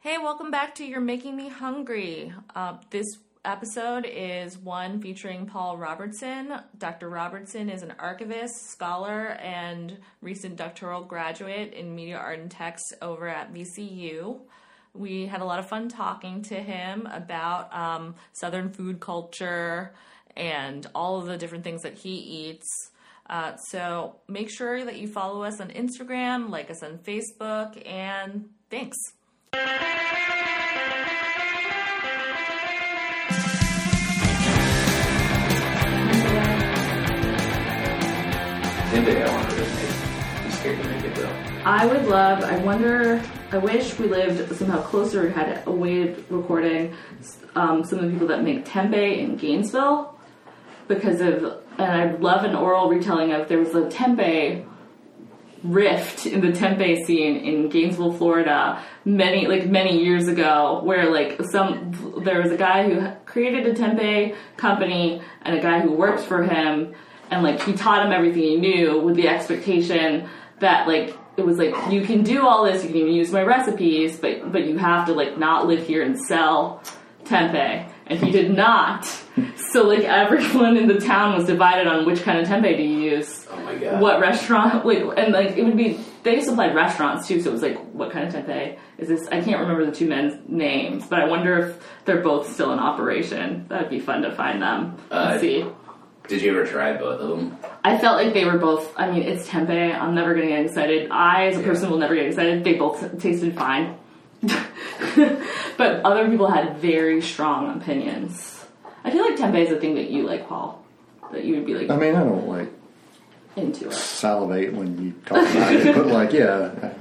Hey, welcome back to You're Making Me Hungry. Uh, this episode is one featuring Paul Robertson. Dr. Robertson is an archivist, scholar, and recent doctoral graduate in media art and text over at VCU. We had a lot of fun talking to him about um, Southern food culture and all of the different things that he eats. Uh, so make sure that you follow us on Instagram, like us on Facebook, and thanks. I would love. I wonder. I wish we lived somehow closer. had a way of recording um, some of the people that make tempeh in Gainesville because of. And I'd love an oral retelling of there was a tempeh rift in the tempeh scene in Gainesville, Florida, many like many years ago, where like some there was a guy who created a tempeh company and a guy who worked for him, and like he taught him everything he knew with the expectation that like it was like you can do all this, you can use my recipes, but but you have to like not live here and sell tempeh. And he did not. So like everyone in the town was divided on which kind of tempeh to use. Oh my god. what restaurant like and like it would be they supplied restaurants too so it was like what kind of tempeh is this? I can't remember the two men's names but i wonder if they're both still in operation. That'd be fun to find them. Uh, see. Did you ever try both of them? i felt like they were both i mean it's tempeh. I'm never gonna get excited. I as a Yeah. person will never get excited. They both tasted fine but other people had very strong opinions i feel like tempeh is a thing that you like paul that you would be like I mean, I don't like into it salivate when you talk about it, but like, yeah. I- I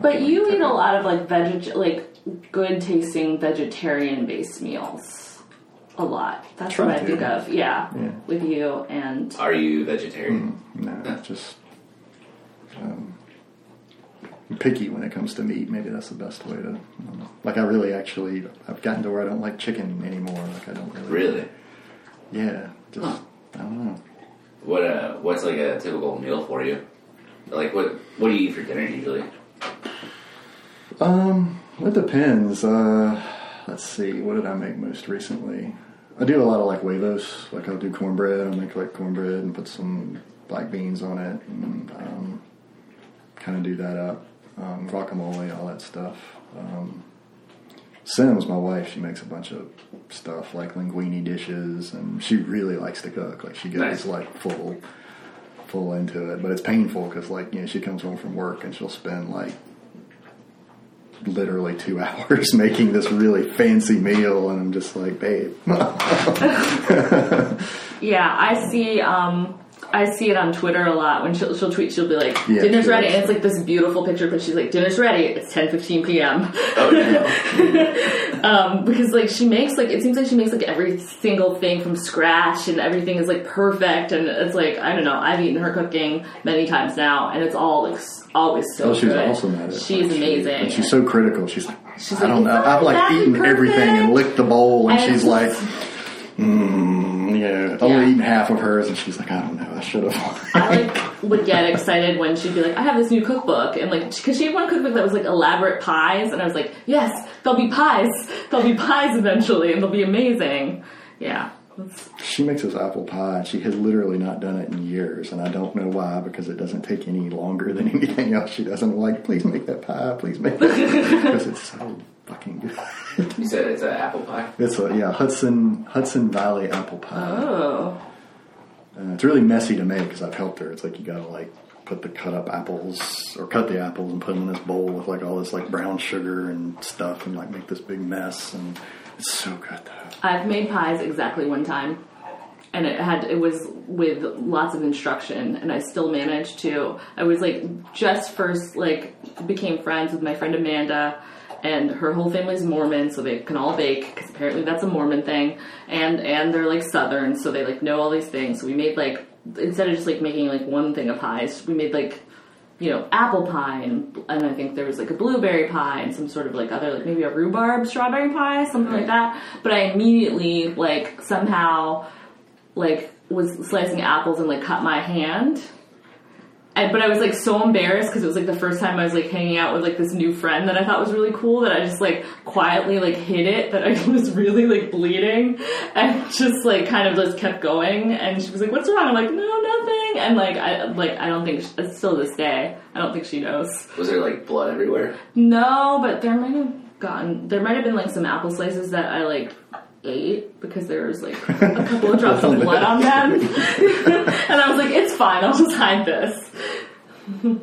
But can you take eat a lot of like veg, like good tasting vegetarian based meals. A lot. That's Try what I to. think of. Yeah, Yeah. with you and Are you vegetarian? No, just um, I'm picky when it comes to meat. Maybe that's the best way to. Um, like, I really actually, I've gotten to where I don't like chicken anymore. Like, I don't really. Really? Yeah, just Huh. I don't know. What uh what's like a typical meal for you? Like what what do you eat for dinner usually? Um, it depends. Uh, let's see. What did I make most recently? I do a lot of like huevos. Like I'll do cornbread. I'll make like cornbread and put some black beans on it, and um, kind of do that up. Um, guacamole, all that stuff. Um, Sim's my wife. She makes a bunch of stuff like linguine dishes, and she really likes to cook. Like she gets Nice. like full, full into it. But it's painful because like you know she comes home from work and she'll spend like literally two hours making this really fancy meal, and I'm just like, babe. yeah, I see. Um, I see it on Twitter a lot when she'll, she'll tweet. She'll be like, Yeah, "Dinner's ready," and it's like this beautiful picture. But she's like, "Dinner's ready." It's ten fifteen p.m. Oh no. um, because like she makes like it seems like she makes like every single thing from scratch and everything is like perfect and it's like I don't know I've eaten her cooking many times now and it's all like always so Oh, she's good. awesome at it. She's Like, amazing. and she's so critical. She's like, She's I like, don't know. I've like eaten everything and licked the bowl, and And she's like, mm, Mm-hmm. yeah, Yeah. only eaten half of hers, and she's like, I don't know, I should have. I like would get excited when she'd be like, I have this new cookbook, and like, because she had one cookbook that was like elaborate pies, and I was like, yes, there'll be pies, there'll be pies eventually, and they'll be amazing. Yeah, She makes this apple pie. and She has literally not done it in years, and I don't know why because it doesn't take any longer than anything else she does. I'm like, please make that pie, please make it because it's so fucking good. You said it's an apple pie? It's a yeah Hudson Hudson Valley apple pie. oh, Uh, it's really messy to make because I've helped her. It's like you gotta like put the cut up apples or cut the apples and put them in this bowl with like all this like brown sugar and stuff and like make this big mess and it's so good though. I've made pies exactly one time, and it had it was with lots of instruction, and I still managed to. I was like just first like became friends with my friend Amanda, and her whole family's Mormon, so they can all bake because apparently that's a Mormon thing, and and they're like Southern, so they like know all these things. So we made like instead of just like making like one thing of pies, we made like you know, apple pie, and, and I think there was like a blueberry pie and some sort of like other, like maybe a rhubarb strawberry pie, something like that. But I immediately, like, somehow, like, was slicing apples and like cut my hand. And, but I was like so embarrassed because it was like the first time I was like hanging out with like this new friend that I thought was really cool that I just like quietly like hid it that I was really like bleeding and just like kind of just kept going. And she was like, "What's wrong?" I'm like, "No, nothing." And like I like I don't think she, uh, still this day I don't think she knows. Was there like blood everywhere? No, but there might have gotten there might have been like some apple slices that I like ate because there was like a couple of drops of blood on them. and I was like, it's fine, I'll just hide this.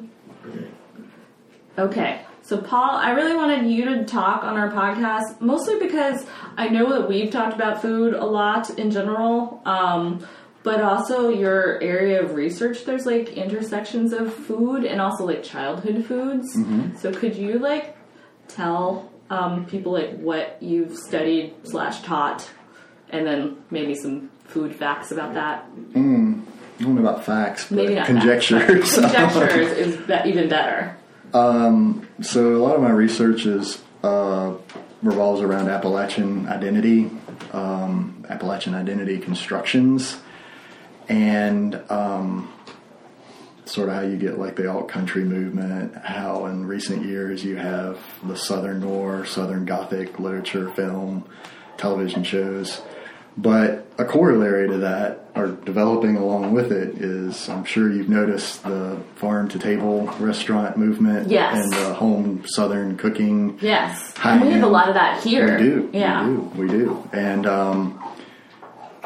okay. So Paul, I really wanted you to talk on our podcast, mostly because I know that we've talked about food a lot in general. Um, but also your area of research there's like intersections of food and also like childhood foods so could you like tell um, people like what you've studied slash taught and then maybe some food facts about that. I don't know about facts, but maybe not conjectures. facts, conjectures is be- even better. So a lot of my research is uh, revolves around Appalachian identity, um, Appalachian identity constructions, and um, sort of how you get like the alt country movement. How in recent years you have the Southern Noir, Southern Gothic literature, film, television shows. But a corollary to that, or developing along with it, is I'm sure you've noticed the farm to table restaurant movement Yes. and the home Southern cooking. yes and we have a lot of that here We do. yeah We do. We do. And um,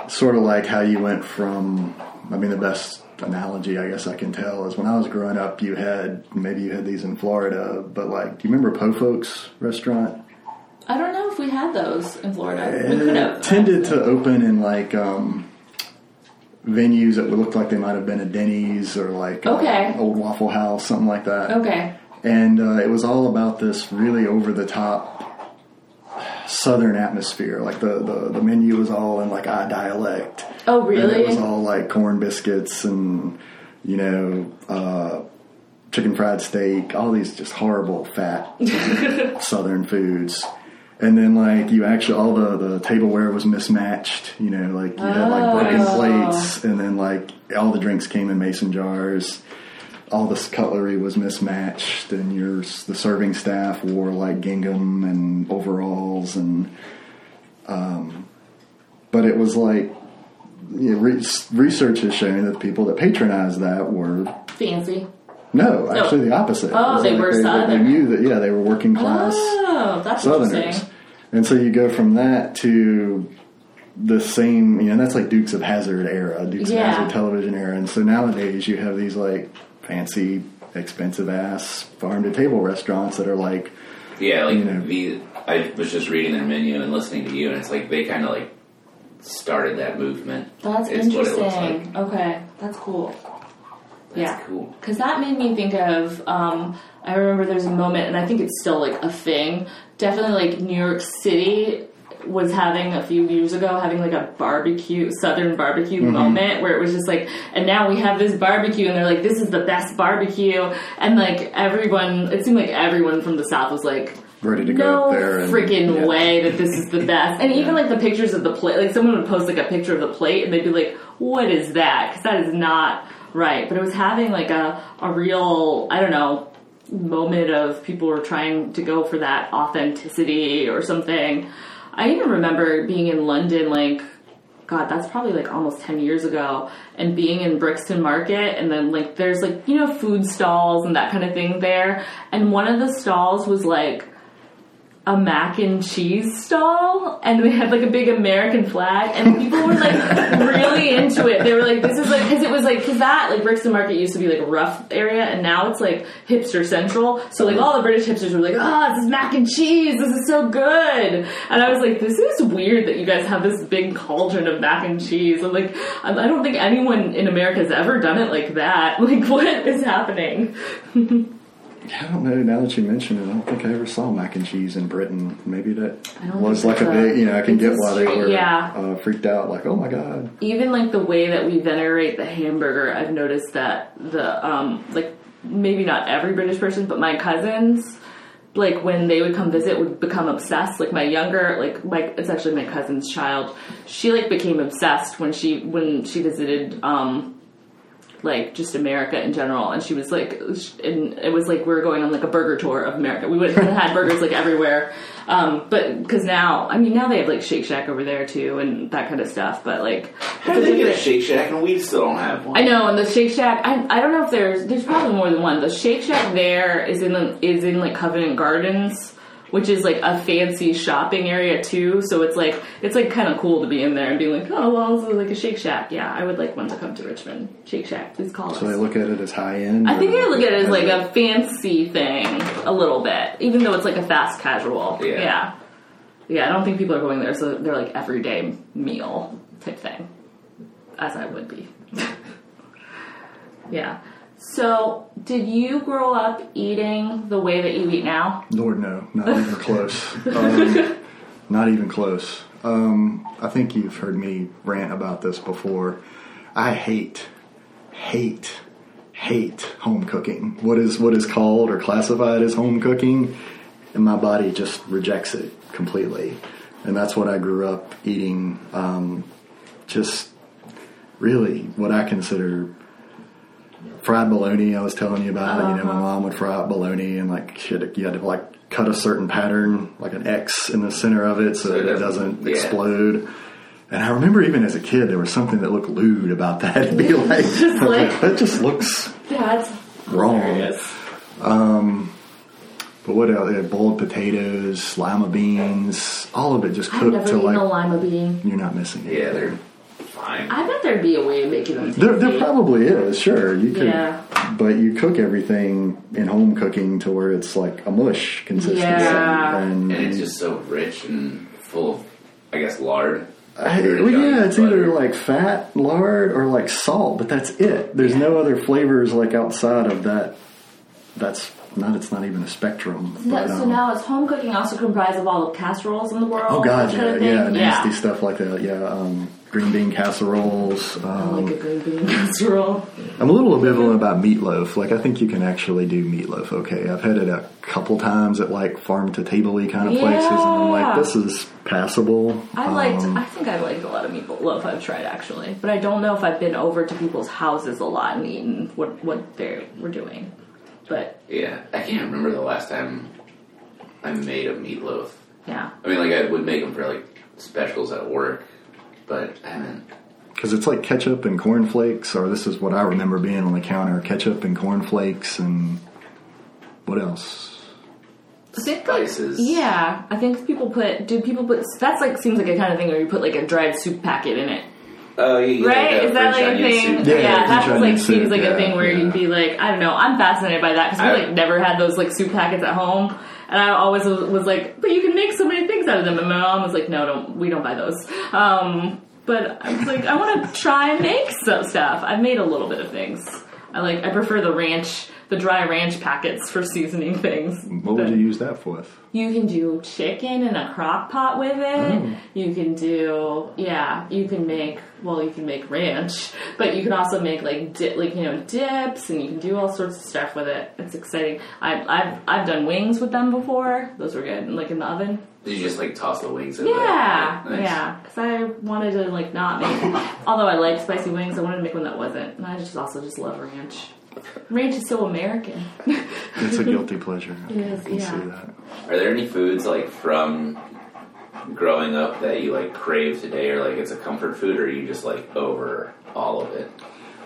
sort of like how you went from, I mean, the best analogy I guess I can tell is when I was growing up, you had, maybe you had these in Florida, but like, do you remember Po Folks restaurant? i don't know if we had those in florida we could have It tended to open in like um, venues that looked like they might have been a Denny's or like a Okay. old Waffle House, something like that. okay and uh, it was all about this really over the top southern atmosphere like the, the, the menu was all in like a dialect. Oh and really it was all like corn biscuits and you know uh, chicken fried steak all these just horrible fat southern foods. And then like you actually all the, the tableware was mismatched you know like you had like broken Oh. plates and then like all the drinks came in mason jars all this cutlery was mismatched, and your the serving staff wore like gingham and overalls, and um, but it was like you know, re- research has shown that the people that patronized that were fancy. No, actually the opposite. Oh, they like were they, they knew that yeah, they were working class oh that's Southerners, interesting. And so you go from that to the same, you know, that's like Dukes of Hazzard era, Dukes Yeah. of Hazzard television era, and so nowadays you have these like fancy, expensive ass farm to table restaurants that are like, Yeah, like You know. the I was just reading their menu and listening to you, and it's like they kind of like started that movement. That's It's what it looks interesting. Okay, that's cool. yeah, cool. Because that made me think of. Um, I remember there's a moment, and I think it's still like a thing. Definitely, like New York City was having a few years ago having like a barbecue southern barbecue Mm-hmm. moment where it was just like and now we have this barbecue and they're like this is the best barbecue and like everyone it seemed like everyone from the south was like ready to go no up there and freaking yeah. way that this is the best. And even like the pictures of the plate, like someone would post like a picture of the plate and they'd be like, "What is that?" Because that is not right. But it was having like a a real, I don't know, moment of people were trying to go for that authenticity or something. I even remember being in London, like. God, that's probably like almost 10 years ago. And being in Brixton Market, and then like there's like, you know, food stalls and that kind of thing there. And one of the stalls was like a mac and cheese stall and they had like a big American flag and people were like really into it. They were like, this is like, cause it was like, cause that like Brixton Market used to be like a rough area and now it's like hipster central. So like all the British hipsters were like, oh, this is mac and cheese. This is so good. And I was like, this is weird that you guys have this big cauldron of mac and cheese. I'm like, I I don't think anyone in America has ever done it like that. Like what is happening? I don't know. Now that you mention it, I don't think I ever saw mac and cheese in Britain. Maybe that was like a so. big, you know, I can get why they were yeah. uh, freaked out. Like, oh my god, even like the way that we venerate the hamburger, I've noticed that the um like maybe not every British person, but my cousins, like when they would come visit, would become obsessed. Like my younger, like my it's actually my cousin's child. She like became obsessed when she when she visited um like just America in general. And she was like, and it was like we were going on like a burger tour of America. We went and had burgers like everywhere. Um, but because now, I mean, now they have like Shake Shack over there too and that kind of stuff. But like, How did they get a Shake Shack and we still don't have one? I know, and the Shake Shack. I, I don't know if there's there's probably more than one. The Shake Shack there is in the, is in like Covent Gardens, which is like a fancy shopping area too. So it's like it's like kind of cool to be in there and be like, oh well, this is like a Shake Shack. Yeah, I would like one to come to Richmond. Shake Shack, please call So they us. look at it as high end. I think or- I look at it as like a fancy thing a little bit, even though it's like a fast casual. Yeah. yeah, Yeah, I don't think people are going there, so they're like everyday meal type thing, as I would be. yeah. So, did you grow up eating the way that you eat now? Lord no, not even close. Um, not even close. Um, I think you've heard me rant about this before. I hate, hate, hate home cooking. What is what is called or classified as home cooking, and my body just rejects it completely. And that's what I grew up eating. Um, just really what I consider fried bologna I was telling you about. You know, my uh-huh. mom would fry up bologna and like shit, you had to like cut a certain pattern, like an X in the center of it, so, So it that it doesn't- doesn't yeah. explode. And I remember even as a kid, there was something that looked lewd about that. It'd be like, Just like- that just looks Yeah, that's wrong. hilarious. Um, but what else? They had boiled potatoes, lima beans, all of it just I've cooked never to eaten like a lima bean. you're not missing it. Yeah, they're fine. I bet there'd be a way of making them tasty. There, there probably is, sure. You could, Yeah. but you cook everything in home cooking to where it's like a mush consistency, Yeah. and, and it's just so rich and full of, I guess, lard. I, well, yeah, it's butter. either like fat, lard, or like salt, but that's it. There's no other flavors like outside of that. That's not. It's not even a spectrum. No, but, so um, now it's home cooking also comprised of all the casseroles in the world? oh god, yeah, yeah, nasty yeah. stuff like that. Yeah, um, green bean casseroles. I Um, like a green bean casserole. I'm a little ambivalent about meatloaf. Like, I think you can actually do meatloaf okay. I've had it a couple times at like farm to table kind of places, and I'm like, this is passable. I liked. Um, I think I liked a lot of meatloaf I've tried actually, but I don't know if I've been over to people's houses a lot and eaten what what they were doing. But Yeah, I can't remember the last time I made a meatloaf. yeah, I mean, like I would make them for like specials at work, but I haven't. Because it's like ketchup and cornflakes, or this is what I remember being on the counter ketchup and cornflakes, and what else? I think like Spices. yeah, I think people put. Do people put? That's like seems like a kind of thing where you put like a dried soup packet in it. Oh, you Right? Like Is that like a thing? Yeah, Yeah, French that was like soup, seems like yeah, a thing where yeah. you'd be like, I don't know, I'm fascinated by that because we I- like never had those like soup packets at home, and I always was, was like, but you can make so many things out of them, and my mom was like, no, don't, we don't buy those. Um, but I was like, I want to try and make some stuff. I've made a little bit of things. I like, I prefer the ranch, the dry ranch packets for seasoning things. What would you use that for? you can do chicken in a crock pot with it. Mm. You can do yeah. You can make well. You can make ranch, but you can also make like di- like you know dips, and you can do all sorts of stuff with it. It's exciting. I've I've I've done wings with them before. Those were good, like in the oven. Did you just like toss the wings in? Yeah, there? Nice. yeah. Because I wanted to like not make. although I like spicy wings, I wanted to make one that wasn't. And I just also just love ranch. Ranch is so American. It's a guilty pleasure. I It can- is, I can yeah. see that. Are there any foods like from growing up that you like crave today, or like it's a comfort food, or are you just like over all of it?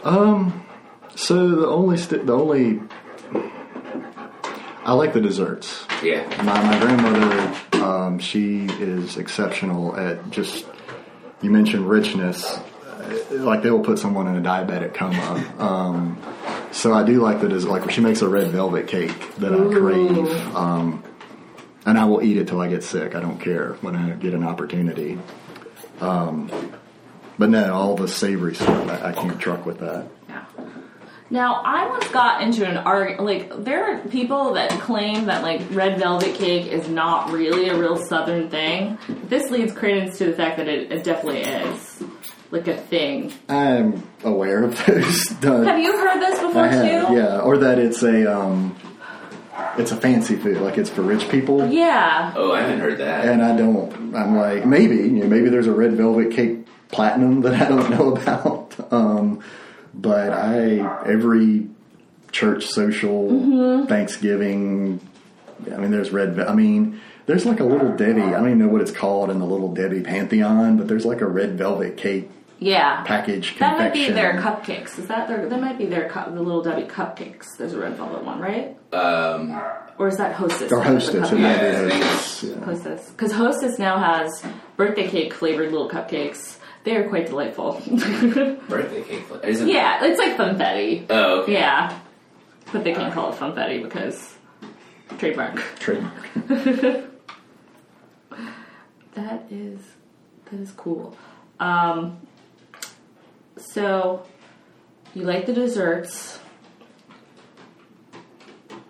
Um, so the only st- the only I like the desserts. Yeah. My my grandmother, um, she is exceptional at just. You mentioned richness, like they will put someone in a diabetic coma. Um, so I do like the dessert. Like she makes a red velvet cake that I crave, um, and I will eat it till I get sick. I don't care when I get an opportunity. Um, but no, all the savory stuff, I, I can't truck with that. Yeah. Now, I once got into an argument. Like, there are people that claim that like red velvet cake is not really a real Southern thing. This leads credence to the fact that it, it definitely is like a thing. I'm aware of those. Have you heard this before I have, too? yeah, or that it's a um, it's a fancy food, like it's for rich people. Yeah. Oh, I haven't heard that. And I don't. I'm like maybe you know maybe there's a red velvet cake platinum that I don't know about. Um, but I every church social Mm-hmm. Thanksgiving. I mean, there's red. Ve- I mean, there's like a little Debbie. I don't even know what it's called in the little Debbie pantheon, but there's like a red velvet cake Yeah. package That might be their cupcakes. Is that their? That might be their cup, the little Debbie cupcakes. There's a red velvet one, right? Um, Or is that Hostess? Or Hostess. It might be Yeah, I think Hostess. Yeah. Hostess. Because Hostess now has birthday cake flavored little cupcakes. They are quite delightful. birthday cake. fla- Isn't yeah, it's like funfetti. Oh, okay. Yeah, but they can't call it funfetti because trademark. Trademark. That is that is cool. Um, so you like the desserts.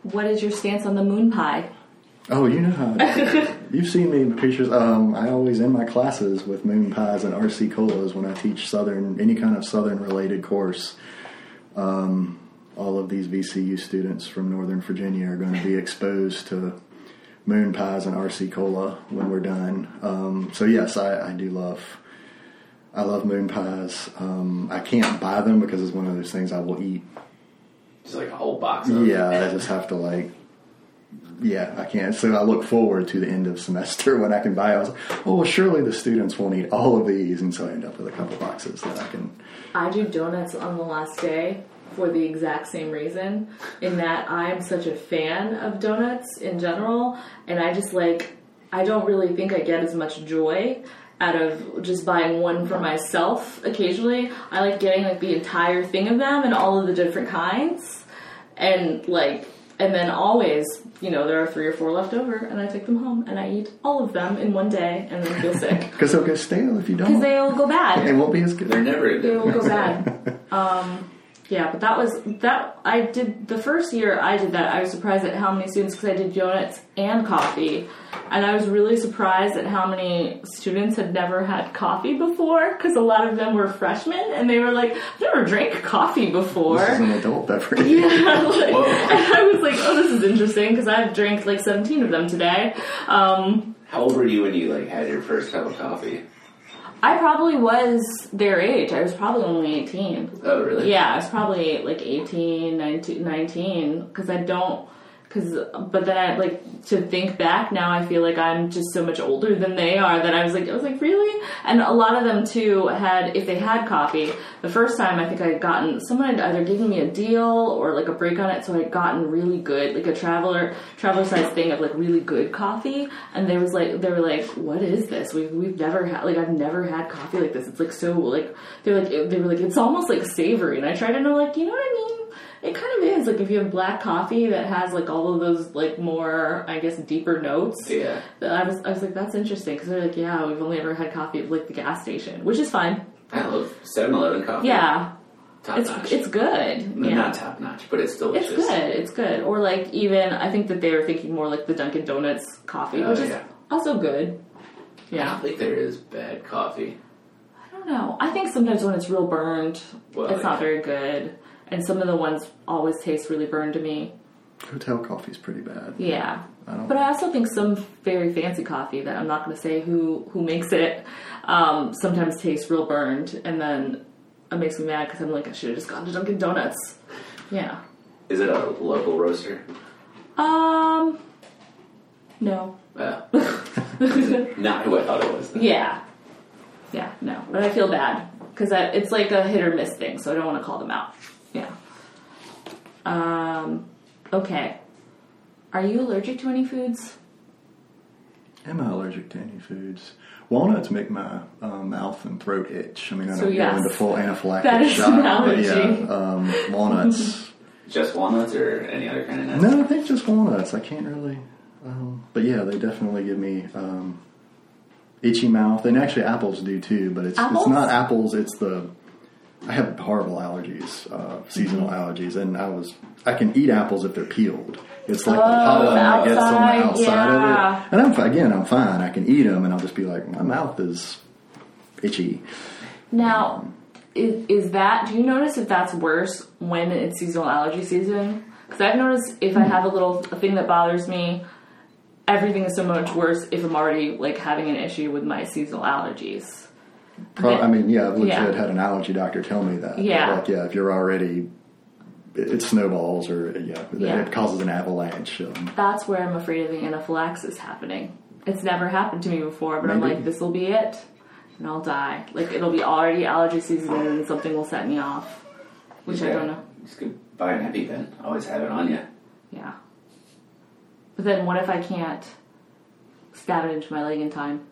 What is your stance on the moon pie? Oh, you know how you've seen me in pictures. Um, I always end my classes with moon pies and RC colas when I teach southern any kind of southern related course. Um, all of these VCU students from Northern Virginia are going to be exposed to moon pies and RC cola when we're done. Um, so yes, I, I do love. I love moon pies. Um, I can't buy them because it's one of those things I will eat Just like a whole box of yeah, I just have to like. Yeah, I can't. So I look forward to the end of semester when I can buy. I was like, oh, well, surely the students won't eat all of these, and so I end up with a couple boxes that I can. I do donuts on the last day for the exact same reason. In that I'm such a fan of donuts in general, and I just like I don't really think I get as much joy out of just buying one for myself occasionally. I like getting like the entire thing of them and all of the different kinds, and like and then always. You know, there are three or four left over, and I take them home and I eat all of them in one day and then feel sick Because they'll get stale if you don't. Because they will go bad It won't be as good. They're never it will go bad. Um, yeah, but that was that. I did the first year I did that. I was surprised at how many students because I did donuts and coffee, and I was really surprised at how many students had never had coffee before because a lot of them were freshmen and they were like, "I've never drank coffee before." This is an adult beverage. Yeah, like, Whoa. and I was like, "Oh, this is interesting" because I've drank like seventeen of them today. Um, How old were you when you like had your first cup of coffee? I probably was their age. I was probably only eighteen. Oh, really? Yeah, I was probably like 18, 19, because I don't, because, but then I, like, to think back now, I feel like I'm just so much older than they are that I was like, I was like, really? And a lot of them, too, had, if they had coffee, the first time I think I had gotten, someone had either given me a deal or like a break on it, so I had gotten really good, like a traveler, traveler size thing of like really good coffee, and they was like, they were like, what is this? We've, we've never had, like, I've never had coffee like this. It's like so, like, they're like, they were like, it's almost like savory, and I tried to know, like, you know what I mean? It kind of is like if you have black coffee that has like all of those like more I guess deeper notes. Yeah. I was I was like that's interesting because they're like yeah we've only ever had coffee at like the gas station which is fine. I love 7-Eleven coffee. Yeah, Top it's notch. it's good. No, yeah. Not top notch, but it's delicious. It's good. It's good. Or like even I think that they were thinking more like the Dunkin' Donuts coffee, Oh, which is yeah. also good. I Yeah. don't think there is bad coffee. I don't know. I think sometimes when it's real burned, Well, it's not very good. And some of the ones always taste really burned to me. Hotel coffee's pretty bad. Yeah. I don't- But I also think some very fancy coffee that I'm not going to say who who makes it um, sometimes tastes real burned, and then it makes me mad because I'm like I should have just gone to Dunkin' Donuts. Yeah. Is it a local roaster? Um. No. Uh, not who I thought it was. then. Yeah. Yeah. No. But I feel bad because it's like a hit or miss thing, so I don't want to call them out. Yeah. Um. Okay. Are you allergic to any foods? Am I allergic to any foods? Walnuts make my uh, mouth and throat itch. I mean, I So don't yes, go into full anaphylactic that is shock. an but allergy. yeah, um, walnuts. Just walnuts or any other kind of nuts? no, I think just walnuts. I can't really. Um, but yeah, they definitely give me um, itchy mouth, and actually apples do too. But it's Apples? it's not apples. It's the I have horrible allergies, uh, seasonal allergies, and I was I can eat apples if they're peeled. It's like Oh, the pollen that gets on the outside, outside yeah. of it. And I'm again, I'm fine. I can eat them, and I'll just be like, my mouth is itchy. Now, is, is that? Do you notice if that's worse when it's seasonal allergy season? Because I've noticed if I have a little a thing that bothers me, everything is so much worse if I'm already like having an issue with my seasonal allergies. Pro- I mean, yeah, I've legit Yeah. had an allergy doctor tell me that. Yeah. Like, yeah, if you're already, it, it snowballs or, yeah, Yeah. it causes an avalanche. Um, That's where I'm afraid of the anaphylaxis happening. It's never happened to me before, but I'm like, this will be it, and I'll die. Like it'll be already allergy season, and something will set me off, which I don't know. Just go buy an EpiPen. Always have it on you. Yeah. But then what if I can't stab it into my leg in time?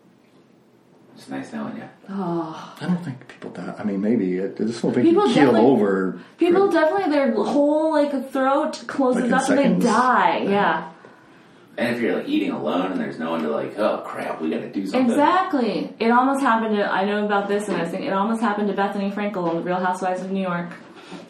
It's nice knowing you. Oh, ah. I don't think people die. I mean, maybe. It, I just don't think People you keel over. people definitely their whole like throat closes Like in up and they seconds? die. Yeah. And if you're like eating alone and there's no one to like, oh crap, we gotta do something. Exactly. It almost happened to, I know about this and I was thinking, it almost happened to Bethenny Frankel on The Real Housewives of New York.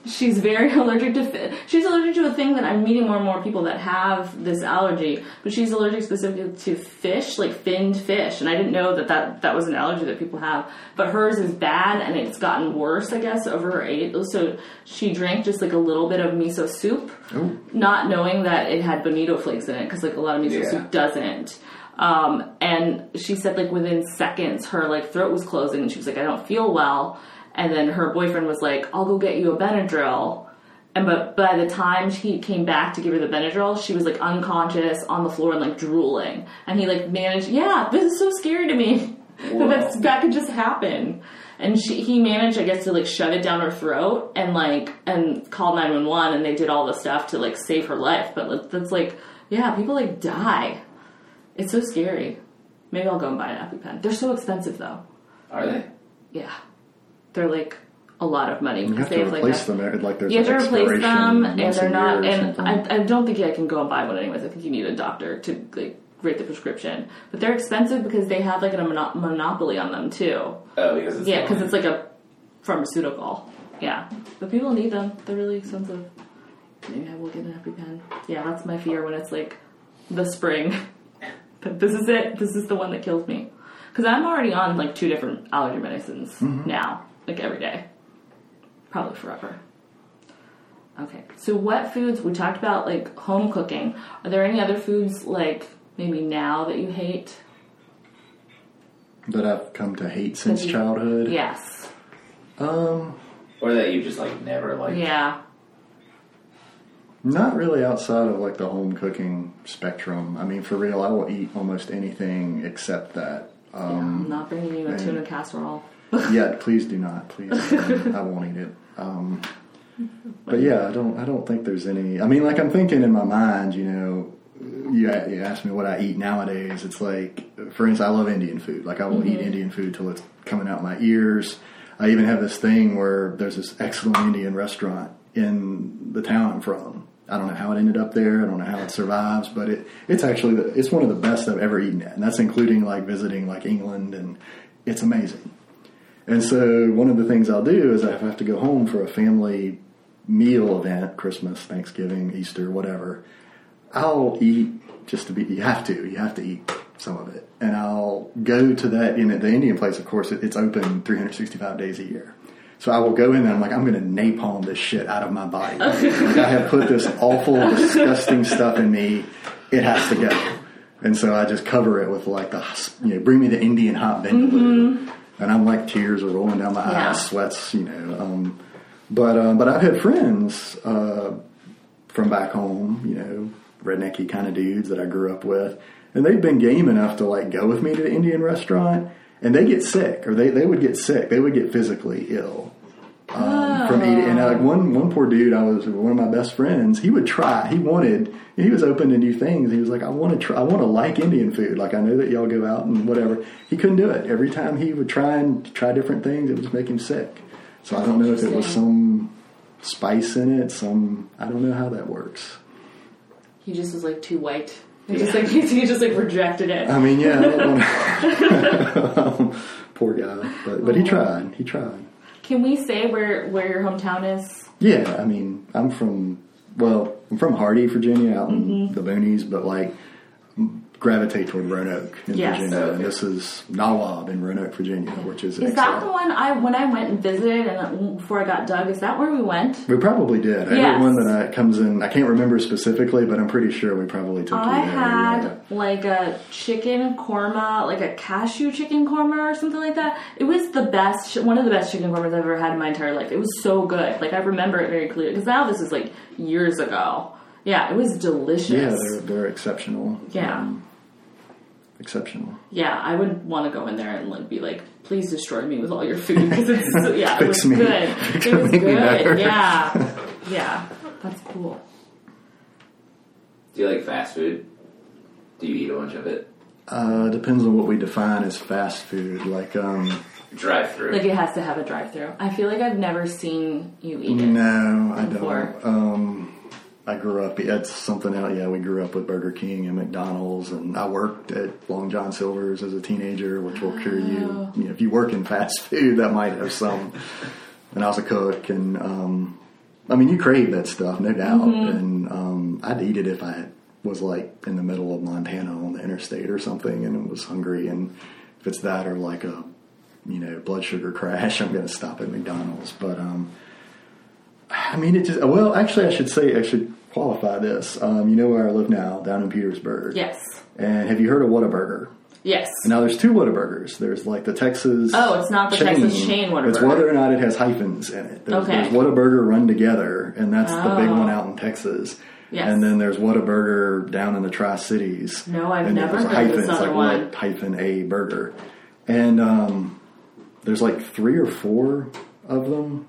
She's very allergic to, fi- she's allergic to a thing that I'm meeting more and more people that have this allergy, but she's allergic specifically to fish, like finned fish, and I didn't know that that, that was an allergy that people have. But hers is bad and it's gotten worse, I guess, over her age. So she drank just like a little bit of miso soup Oh, not knowing that it had bonito flakes in it because like a lot of miso Yeah. soup doesn't. Um, and she said like within seconds her like throat was closing and she was like I don't feel well. And then her boyfriend was like I'll go get you a Benadryl. And but by the time he came back to give her the Benadryl, she was like unconscious on the floor and like drooling. And he like managed. Yeah, this is so scary to me. That that's, that could just happen. And she, he managed, I guess, to like shove it down her throat and like and call nine one one, and they did all the stuff to like save her life. But that's like, yeah, people like die. It's so scary. Maybe I'll go and buy an EpiPen. They're so expensive though. Are they? Yeah, they're like a lot of money you have to have like replace them. Like there's You have to replace them, and they're not. And. I, I don't think I can go and buy one anyways. I think you need a doctor to like write the prescription. But they're expensive because they have like a mono- monopoly on them too. Oh, because it's Yeah, because it's like a pharmaceutical. Yeah, but people need them. They're really expensive. Maybe I will get an EpiPen. Yeah, that's my fear when it's like the spring. But this is it. This is the one that kills me. Because I'm already on like two different allergy medicines mm-hmm. now, like every day, probably forever. Okay, so what foods we talked about like home cooking? Are there any other foods like maybe now that you hate? that I've come to hate since you- childhood. Yes. Um, or that you just like never like. Yeah. not really outside of like the home cooking spectrum. I mean, for real, I will eat almost anything except that. Um, I'm not bringing you a tuna casserole. yeah, please do not. Please, I won't eat it. Um, but yeah, I don't. I don't think there's any. I mean, like I'm thinking in my mind, you know. You, you ask me what I eat nowadays. It's like, for instance, I love Indian food. Like I will eat Indian food till it's coming out my ears. I even have this thing where there's this excellent Indian restaurant in the town I'm from. I don't know how it ended up there. I don't know how it survives, but it it's actually the, it's one of the best I've ever eaten at, and that's including like visiting like England, and it's amazing. And so one of the things I'll do is I have to go home for a family meal event, Christmas, Thanksgiving, Easter, whatever, I'll eat just to be, you have to, you have to eat some of it. And I'll go to that, in the Indian place, of course, it, it's open 365 days a year. So I will go in there, I'm like, I'm going to napalm this shit out of my body. like I have put this awful, disgusting stuff in me. It has to go. And so I just cover it with like the, you know, bring me the Indian hot vindaloo. Mm-hmm. And I'm like, tears are rolling down my Yeah. eyes, sweats, you know. Um, but, um, but I've had friends, uh, from back home, you know, rednecky kind of dudes that I grew up with. And they've been game enough to like go with me to the Indian restaurant and they get sick or they, they would get sick. They would get physically ill. Um, from eating, and uh, like one one poor dude, I was one of my best friends. He would try. He wanted. He was open to new things. He was like, I want to try. I want to like Indian food. Like I know that y'all go out and whatever. He couldn't do it. Every time he would try and try different things, it would just make him sick. So I don't know if it was some spice in it. Some I don't know how that works. He just was like too white. He just like he just like rejected it. I mean, yeah, I wanna- poor guy, but but he tried. He tried. Can we say where where your hometown is? Yeah, I mean, I'm from well, I'm from Hardy, Virginia, out in mm-hmm. the boonies, but like gravitate toward Roanoke in Yes. Virginia, and this is Nawab in Roanoke, Virginia, which is Is that the one I when I went and visited and before I got Doug? Is that where we went? We probably did. Yes. had one that I, comes in. I can't remember specifically, but I'm pretty sure we probably took I you there. had like a chicken korma, like a cashew chicken korma or something like that. It was the best, one of the best chicken kormas I've ever had in my entire life. It was so good. Like I remember it very clearly because now this is like years ago. Yeah, it was delicious. Yeah, they're they're exceptional. Yeah. Um, exceptional. Yeah, I would want to go in there and like be like, please destroy me with all your food because it's yeah, it was me. good. Fix It was make me better. good. Yeah, yeah, that's cool. Do you like fast food? Do you eat a bunch of it? Uh, depends on what we define as fast food. Like, um, Drive through. Like it has to have a drive-through. I feel like I've never seen you eat it. no, I don't. Um, I grew up. That's something else. Yeah, we grew up with Burger King and McDonald's, and I worked at Long John Silver's as a teenager, which will cure you. you know, if you work in fast food, that might have some. And I was a cook, and um, I mean, you crave that stuff, no doubt. And um, I'd eat it if I was like in the middle of Montana on the interstate or something, and was hungry. And if it's that or like a you know blood sugar crash, I'm going to stop at McDonald's. But um, I mean, it just well, actually, I should say I should qualify this. Um, you know where I live now, down in Petersburg. Yes, And have you heard of Whataburger? yes. Now there's two Whataburgers. There's like the Texas. Oh, it's not the Texas chain Whataburger. It's whether or not it has hyphens in it. There's, Okay. there's Whataburger run together, and that's the big Oh. one out in Texas. Yes. And then there's Whataburger down in the Tri Cities. No, I've and never there's heard hyphen. this It's other like one. what hyphen a burger, and um, there's like three or four of them,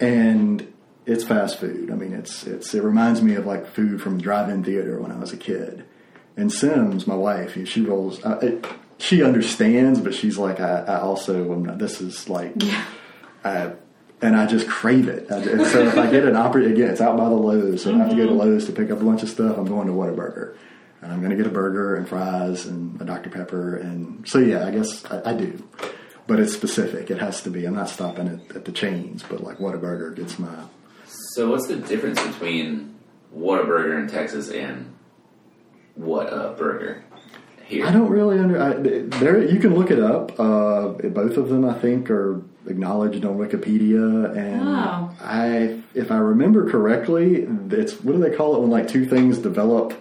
and it's fast food. I mean, it's it's it reminds me of like food from drive-in theater when I was a kid. And Sims, my wife, she rolls. Uh, it, she understands, but she's like, I, I also am not. This is like, I, and I just crave it. I- And so if I get an opera again, it's out by the Lowe's. So if I have to go to Lowe's to pick up a bunch of stuff. I'm going to Whataburger. And I'm going to get a burger and fries and a Dr Pepper. And so yeah, I guess I, I do. But it's specific. It has to be. I'm not stopping at, at the chains, but like Whataburger gets my. So what's the difference between Whataburger in Texas and what a burger here? I don't really under. I, there, you can look it up. Uh, both of them, I think, are acknowledged on Wikipedia. And Oh. I, if I remember correctly, it's what do they call it when like two things develop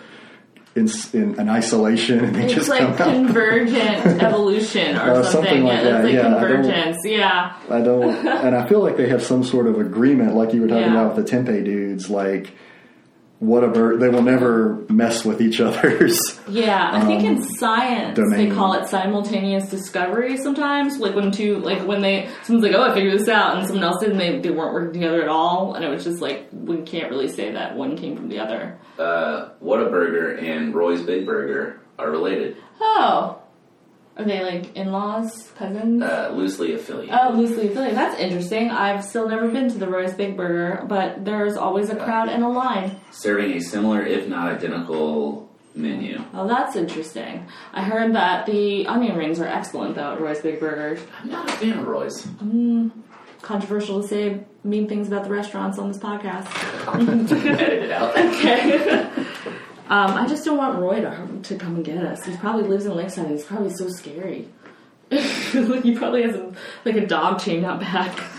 in in an isolation and they It's just like convergent evolution or Uh, something. something like yeah, that, like yeah, I convergence. Yeah. I don't, and I feel like they have some sort of agreement, like you were talking Yeah. about with the tempeh dudes, like. Whatever, they will never mess with each other's. Yeah, I think in Um, science domain. they call it simultaneous discovery sometimes. Like when two, like when they, someone's like, oh, I figured this out, and someone else did, and they, they weren't working together at all. And it was just like, we can't really say that one came from the other. Uh, what a burger and Roy's Big Burger are related, Oh. Are they like in laws, cousins? uh, loosely affiliated. Oh, loosely affiliated. That's interesting. I've still never been to the Roy's Big Burger, but there's always a crowd and a line. Serving a similar, if not identical, menu. Oh, that's interesting. I heard that the onion rings are excellent though at Roy's Big Burger. I'm not a fan of Roy's. Controversial to say mean things about the restaurants on this podcast. Edit it out. Okay. um, I just don't want Roy to, to come and get us. He probably lives in Lakeside. and He's probably so scary. he probably has a, like a dog chained out back.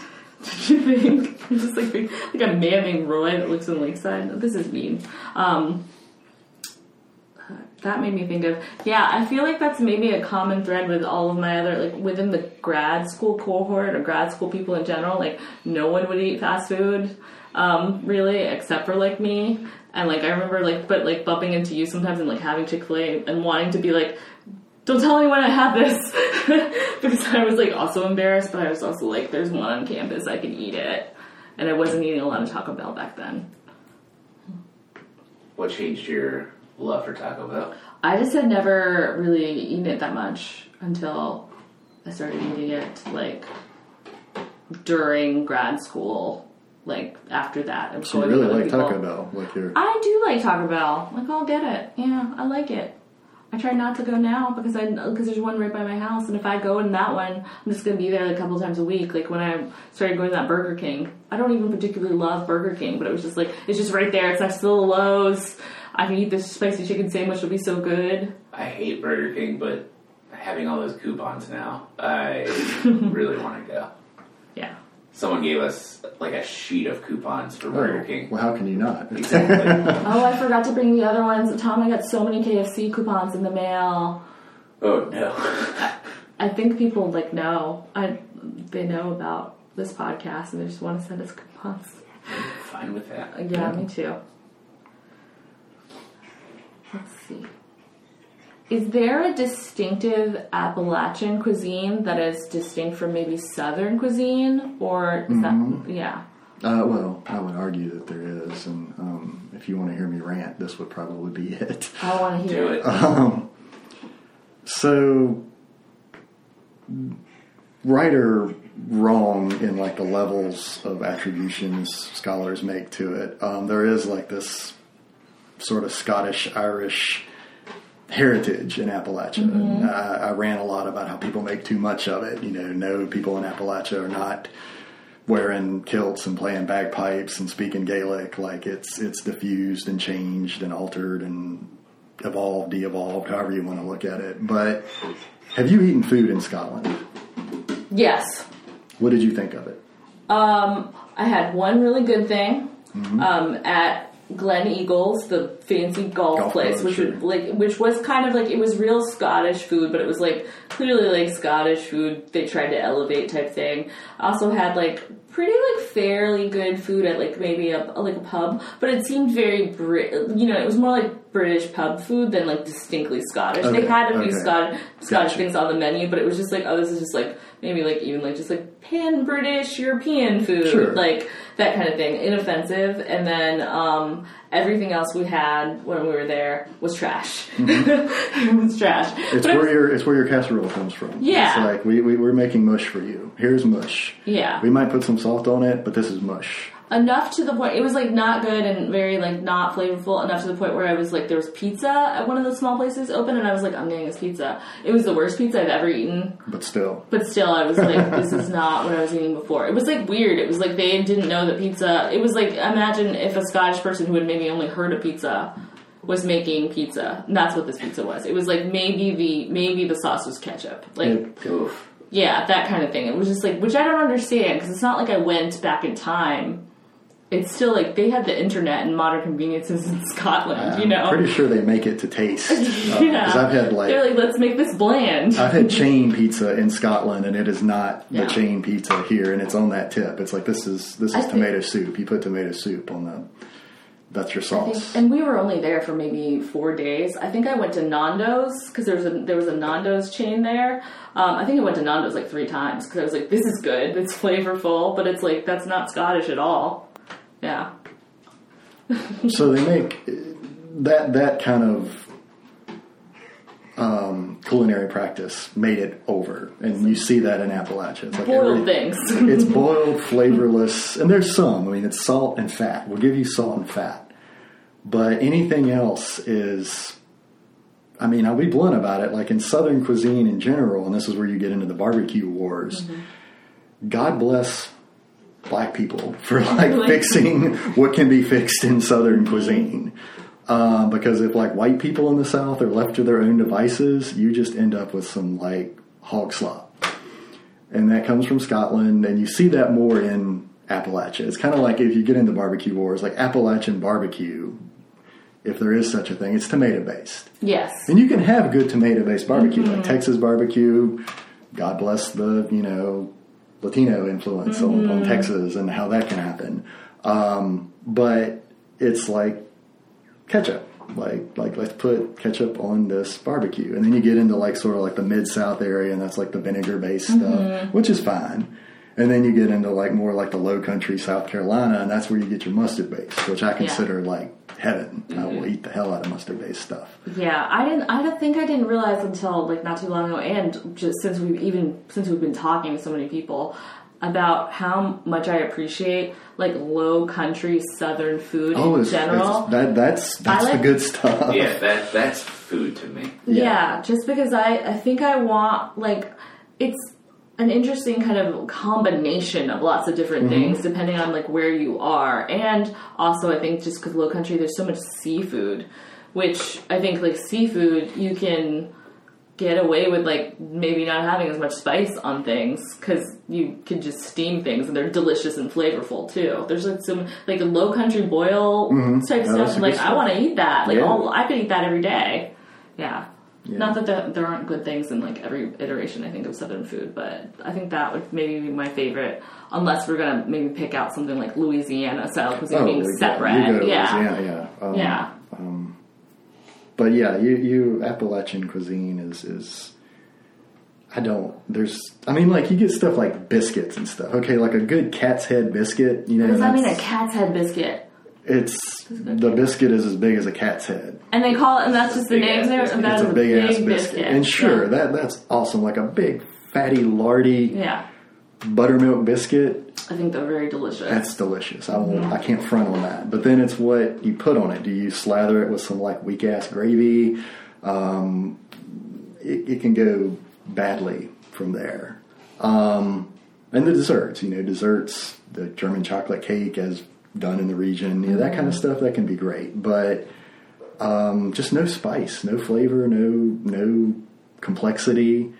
You think? Just like like a man named Roy that lives in Lakeside. This is mean. Um, that made me think of yeah. I feel like that's maybe a common thread with all of my other like within the grad school cohort or grad school people in general. Like no one would eat fast food, um, really, except for like me. And like I remember like but like bumping into you sometimes and like having Chick Fil A and wanting to be like. Don't tell anyone I have this because I was like also embarrassed, but I was also like, "There's one on campus, I can eat it," and I wasn't eating a lot of Taco Bell back then. What changed your love for Taco Bell? I just had never really eaten it that much until I started eating it like during grad school. Like after that, I was So you going with really like people. Taco Bell, like you're. I do like Taco Bell. Like I'll get it. Yeah, I like it. I try not to go now because I because there's one right by my house, and if I go in that one, I'm just gonna be there like a couple times a week. Like when I started going to that Burger King, I don't even particularly love Burger King, but it was just like it's just right there. It's next to the Lowe's. I can eat this spicy chicken sandwich. It'll be so good. I hate Burger King, but having all those coupons now, I really want to go. Yeah. Someone gave us like a sheet of coupons for Burger Oh, King. Well, how can you not? Exactly. Oh, I forgot to bring the other ones. Tom, I got so many KFC coupons in the mail. oh no. I think people like know. I they know about this podcast and they just want to send us coupons. Fine with that. Yeah, me too. Let's see. Is there a distinctive Appalachian cuisine that is distinct from maybe Southern cuisine, or is that yeah? Uh, well, I would argue that there is, and um, if you want to hear me rant, this would probably be it. I want to hear it. it. So, right or wrong in like the levels of attributions scholars make to it, um, there is like this sort of Scottish Irish heritage in Appalachia. And I, I ran a lot about how people make too much of it. You know, no people in Appalachia are not wearing kilts and playing bagpipes and speaking Gaelic. Like it's it's diffused and changed and altered and evolved, de-evolved, however you want to look at it. But have you eaten food in Scotland? Yes. What did you think of it? Um, I had one really good thing Mm-hmm. um, at Gleneagles, the fancy golf, Golf place, which sure. was like which was kind of like it was real Scottish food, but it was like clearly like Scottish food they tried to elevate type thing. Also had like pretty like fairly good food at like maybe a like a pub, but it seemed very Brit. You know, it was more like British pub food than like distinctly Scottish. Okay, They had a few okay. Scottish Scottish Gotcha. things on the menu, but it was just like oh, this is just like maybe like even like just like pan British European food, Sure. like that kind of thing, inoffensive. And then um, everything else we had when we were there was trash. it was trash. Mm-hmm. It's But where your it's where your casserole comes from. Yeah. It's like we, we we're making mush for you. Here's mush. yeah. We might put some salt on it, but this is mush. Enough to the point it was like not good and very like not flavorful enough to the point where I was like there was pizza at one of the small places open and I was like I'm getting this pizza. It was the worst pizza I've ever eaten, But still, but still I was like this is not what I was eating before. It was like weird. It was like they didn't know that pizza. It was like imagine if a Scottish person who had maybe only heard of pizza was making pizza. And that's what this pizza was. It was like maybe the maybe the sauce was ketchup. Like yeah, that kind of thing. It was just like, which I don't understand because it's not like I went back in time. It's still like they had the internet and modern conveniences in Scotland, you know. I'm pretty sure they make it to taste. Because yeah, I've had like they're like, let's make this bland. I've had chain pizza in Scotland, and it is not Yeah. the chain pizza here, and it's on that tip. It's like this is this I is think- tomato soup. You put tomato soup on the that's your I think- sauce. and we were only there for maybe four days. I think I went to Nando's because there was a there was a Nando's chain there. Um, I think I went to Nando's like three times because I was like, this is good, it's flavorful, but it's like that's not Scottish at all. Yeah, so they make uh, that that kind of um, culinary practice made it over, and you see that in Appalachia. It's like boiled every- things. it's boiled, flavorless, and there's some. I mean, it's salt and fat. We'll give you salt and fat, but anything else is. I mean, I'll be blunt about it. Like in Southern cuisine in general, and this is where you get into the barbecue wars. God bless black people for like fixing what can be fixed in Southern cuisine. Uh, because if like white people in the South are left to their own devices, you just end up with some like hog slop and that comes from Scotland, and you see that more in Appalachia. It's kind of like if you get into barbecue wars, like Appalachian barbecue, if there is such a thing, it's tomato based. yes, And you can have good tomato based barbecue, like Texas barbecue. God bless the, you know, Latino influence on, on Texas and how that can happen. Um, but it's like ketchup. Like, like let's put ketchup on this barbecue, and then you get into like sort of like the mid South area, and that's like the vinegar based stuff, which is fine. And then you get into like more like the Low Country, South Carolina, and that's where you get your mustard base, which I consider like heaven. I will mm-hmm. eat the hell out of mustard based stuff. Yeah, I didn't. I don't think I didn't realize until like not too long ago, and just since we've even since we've been talking to so many people about how much I appreciate like low country southern food Oh, in it's, general. it's, that that's that's like- the good stuff. Yeah, that that's food to me. yeah. just because I I think I want like it's an interesting kind of combination of lots of different Mm-hmm. things depending on like where you are, and also I think just because low country there's so much seafood. which I think like seafood you can get away with like maybe not having as much spice on things because you can just steam things and they're delicious and flavorful too. There's like some like a low country boil type Oh, stuff. Like I want to eat that. Like Yeah. all, I could eat that every day. Yeah. Yeah. Not that there, there aren't good things in like every iteration. I think of Southern food, but I think that would maybe be my favorite. Unless we're gonna maybe pick out something like Louisiana style cuisine being we go- separate. You go to yeah. Yeah. Um, Yeah. But yeah, you, you Appalachian cuisine is is I don't there's I mean like you get stuff like biscuits and stuff. Okay, like a good cat's head biscuit, you know. What does that mean? A cat's head biscuit. It's the biscuit is as big as a cat's head. And they call it, and that's just the name ass there. biscuit. And that It's is a big ass biscuit. biscuit. And sure, yeah. that that's awesome. Like a big fatty lardy yeah, buttermilk biscuit. I think they're very delicious. That's delicious. I won't. I can't front on that. But then it's what you put on it. Do you slather it with some like weak ass gravy? Um, it, it can go badly from there. Um, and the desserts, you know, desserts, the German chocolate cake as done in the region, you know, that kind of stuff that can be great. But um, just no spice, no flavor, no no complexity.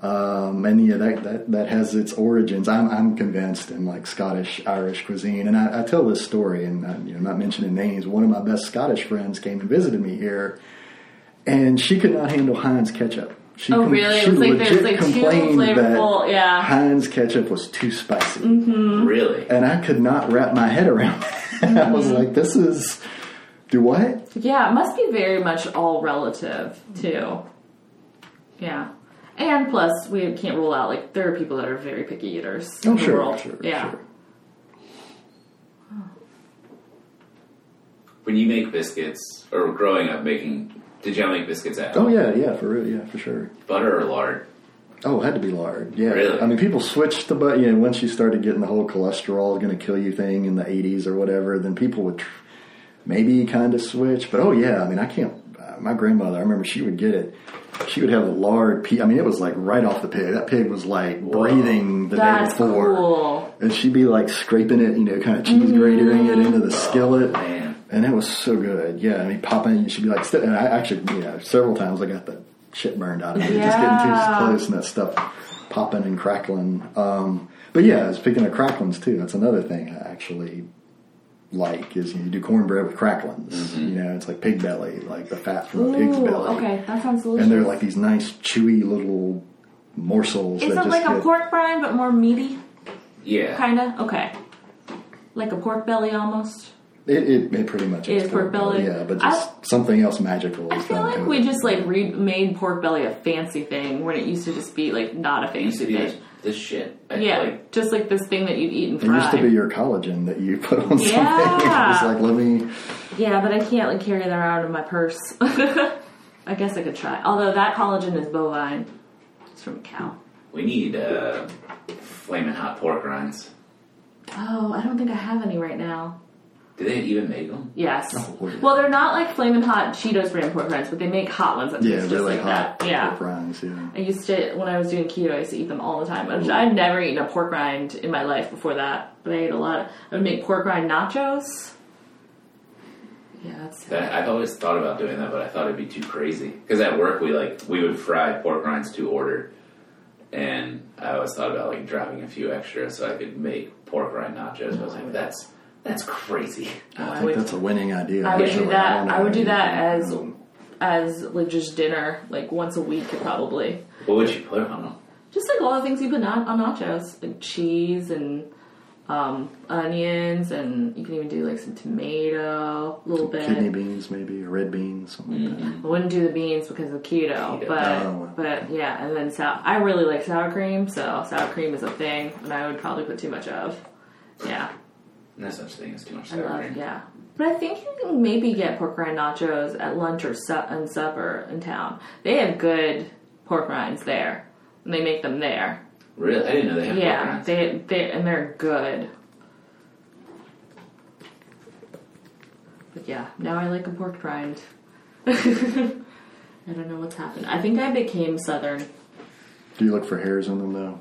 Um, and yeah, that, that that has its origins. I'm I'm convinced in like Scottish Irish cuisine, and I, I tell this story, and I, you know, not mentioning names. One of my best Scottish friends came and visited me here, and she could not handle Heinz ketchup. She Oh, com- really? It She was like there's, legit like, too complained flavorful, that yeah. Heinz ketchup was too spicy, Mm-hmm. Really? and I could not wrap my head around. that. I was like, "This is do what?" yeah, it must be very much all relative too. Yeah, and plus we can't rule out like there are people that are very picky eaters. Oh, in the sure, world. sure, yeah. sure. When you make biscuits, or growing up making, did y'all make biscuits at Oh yeah, yeah, for real, yeah, for sure. Butter or lard? Oh, it had to be lard. Yeah. Really? I mean, people switched the but you know, once you started getting the whole cholesterol is going to kill you thing in the 80s or whatever, then people would tr- maybe kind of switch. But oh, yeah, I mean, I can't. Uh, my grandmother, I remember she would get it. She would have the lard. Pe- I mean, it was like right off the pig. That pig was like breathing the That's day before. cool. And she'd be like scraping it, you know, kind of cheese gratering it into the skillet. Man. And it was so good. Yeah, I mean, popping, you should be like, st- and I actually, you know, several times I got the shit burned out of me. Just getting too close and that stuff popping and crackling. Um, but yeah, speaking of cracklings too, that's another thing I actually like is you do cornbread with cracklings. You know, it's like pig belly, like the fat from a pig's belly. okay, that sounds delicious. And they're like these nice, chewy little morsels. Is that it just like a pork brine but more meaty, Yeah. kind of? Okay, like a pork belly almost. It, it, it pretty much It is is pork belly? Yeah, but just something else magical. I is feel like we just like re- made pork belly a fancy thing when it used to just be like not a It used to fancy thing. this, this shit. I- Yeah, Like, just like this thing that you'd eat and It used to be your collagen that you put on something. Yeah. It's like, let me. Yeah, but I can't like carry that around in my purse. I guess I could try. Although that collagen is bovine. It's from a cow. we need uh, flaming hot pork rinds. Oh, I don't think I have any right now. Do they even make them? Yes. Oh, yeah. Well, they're not like flaming hot Cheetos brand pork rinds, but they make hot ones that Yeah, just like hot that. Yeah. pork rinds, yeah. I used to when I was doing keto. I used to eat them all the time. I'd never eaten a pork rind in my life before that, but I ate a lot. I would make pork rind nachos. Yeah, that's That, I've always thought about doing that, but I thought it'd be too crazy. Because at work, we like we would fry pork rinds to order, and I always thought about like dropping a few extra so I could make pork rind nachos. I was like, oh that's that's crazy. I I think would- that's a winning idea. I would do that. I would do that as as like just dinner, like once a week probably. What would you put on them? Just like all the things you put on, on nachos, like cheese and um, onions, and you can even do like some tomato, a little bit. Kidney beans, maybe, or red beans, something like that. I wouldn't do the beans because of keto, Keto. but Oh. but yeah, and then sour. I really like sour cream, so sour cream is a thing, and I would probably put too much of. Yeah, No such thing as too much I sour love cream. yeah. But I think you can maybe get pork rind nachos at lunch or su- and supper in town. They have good pork rinds there, and they make them there. Really, I didn't know they had pork Yeah, rinds. they they and they're good. But yeah, now I like a pork rind. I don't know what's happened. I think I became southern. Do you look for hairs in them, though?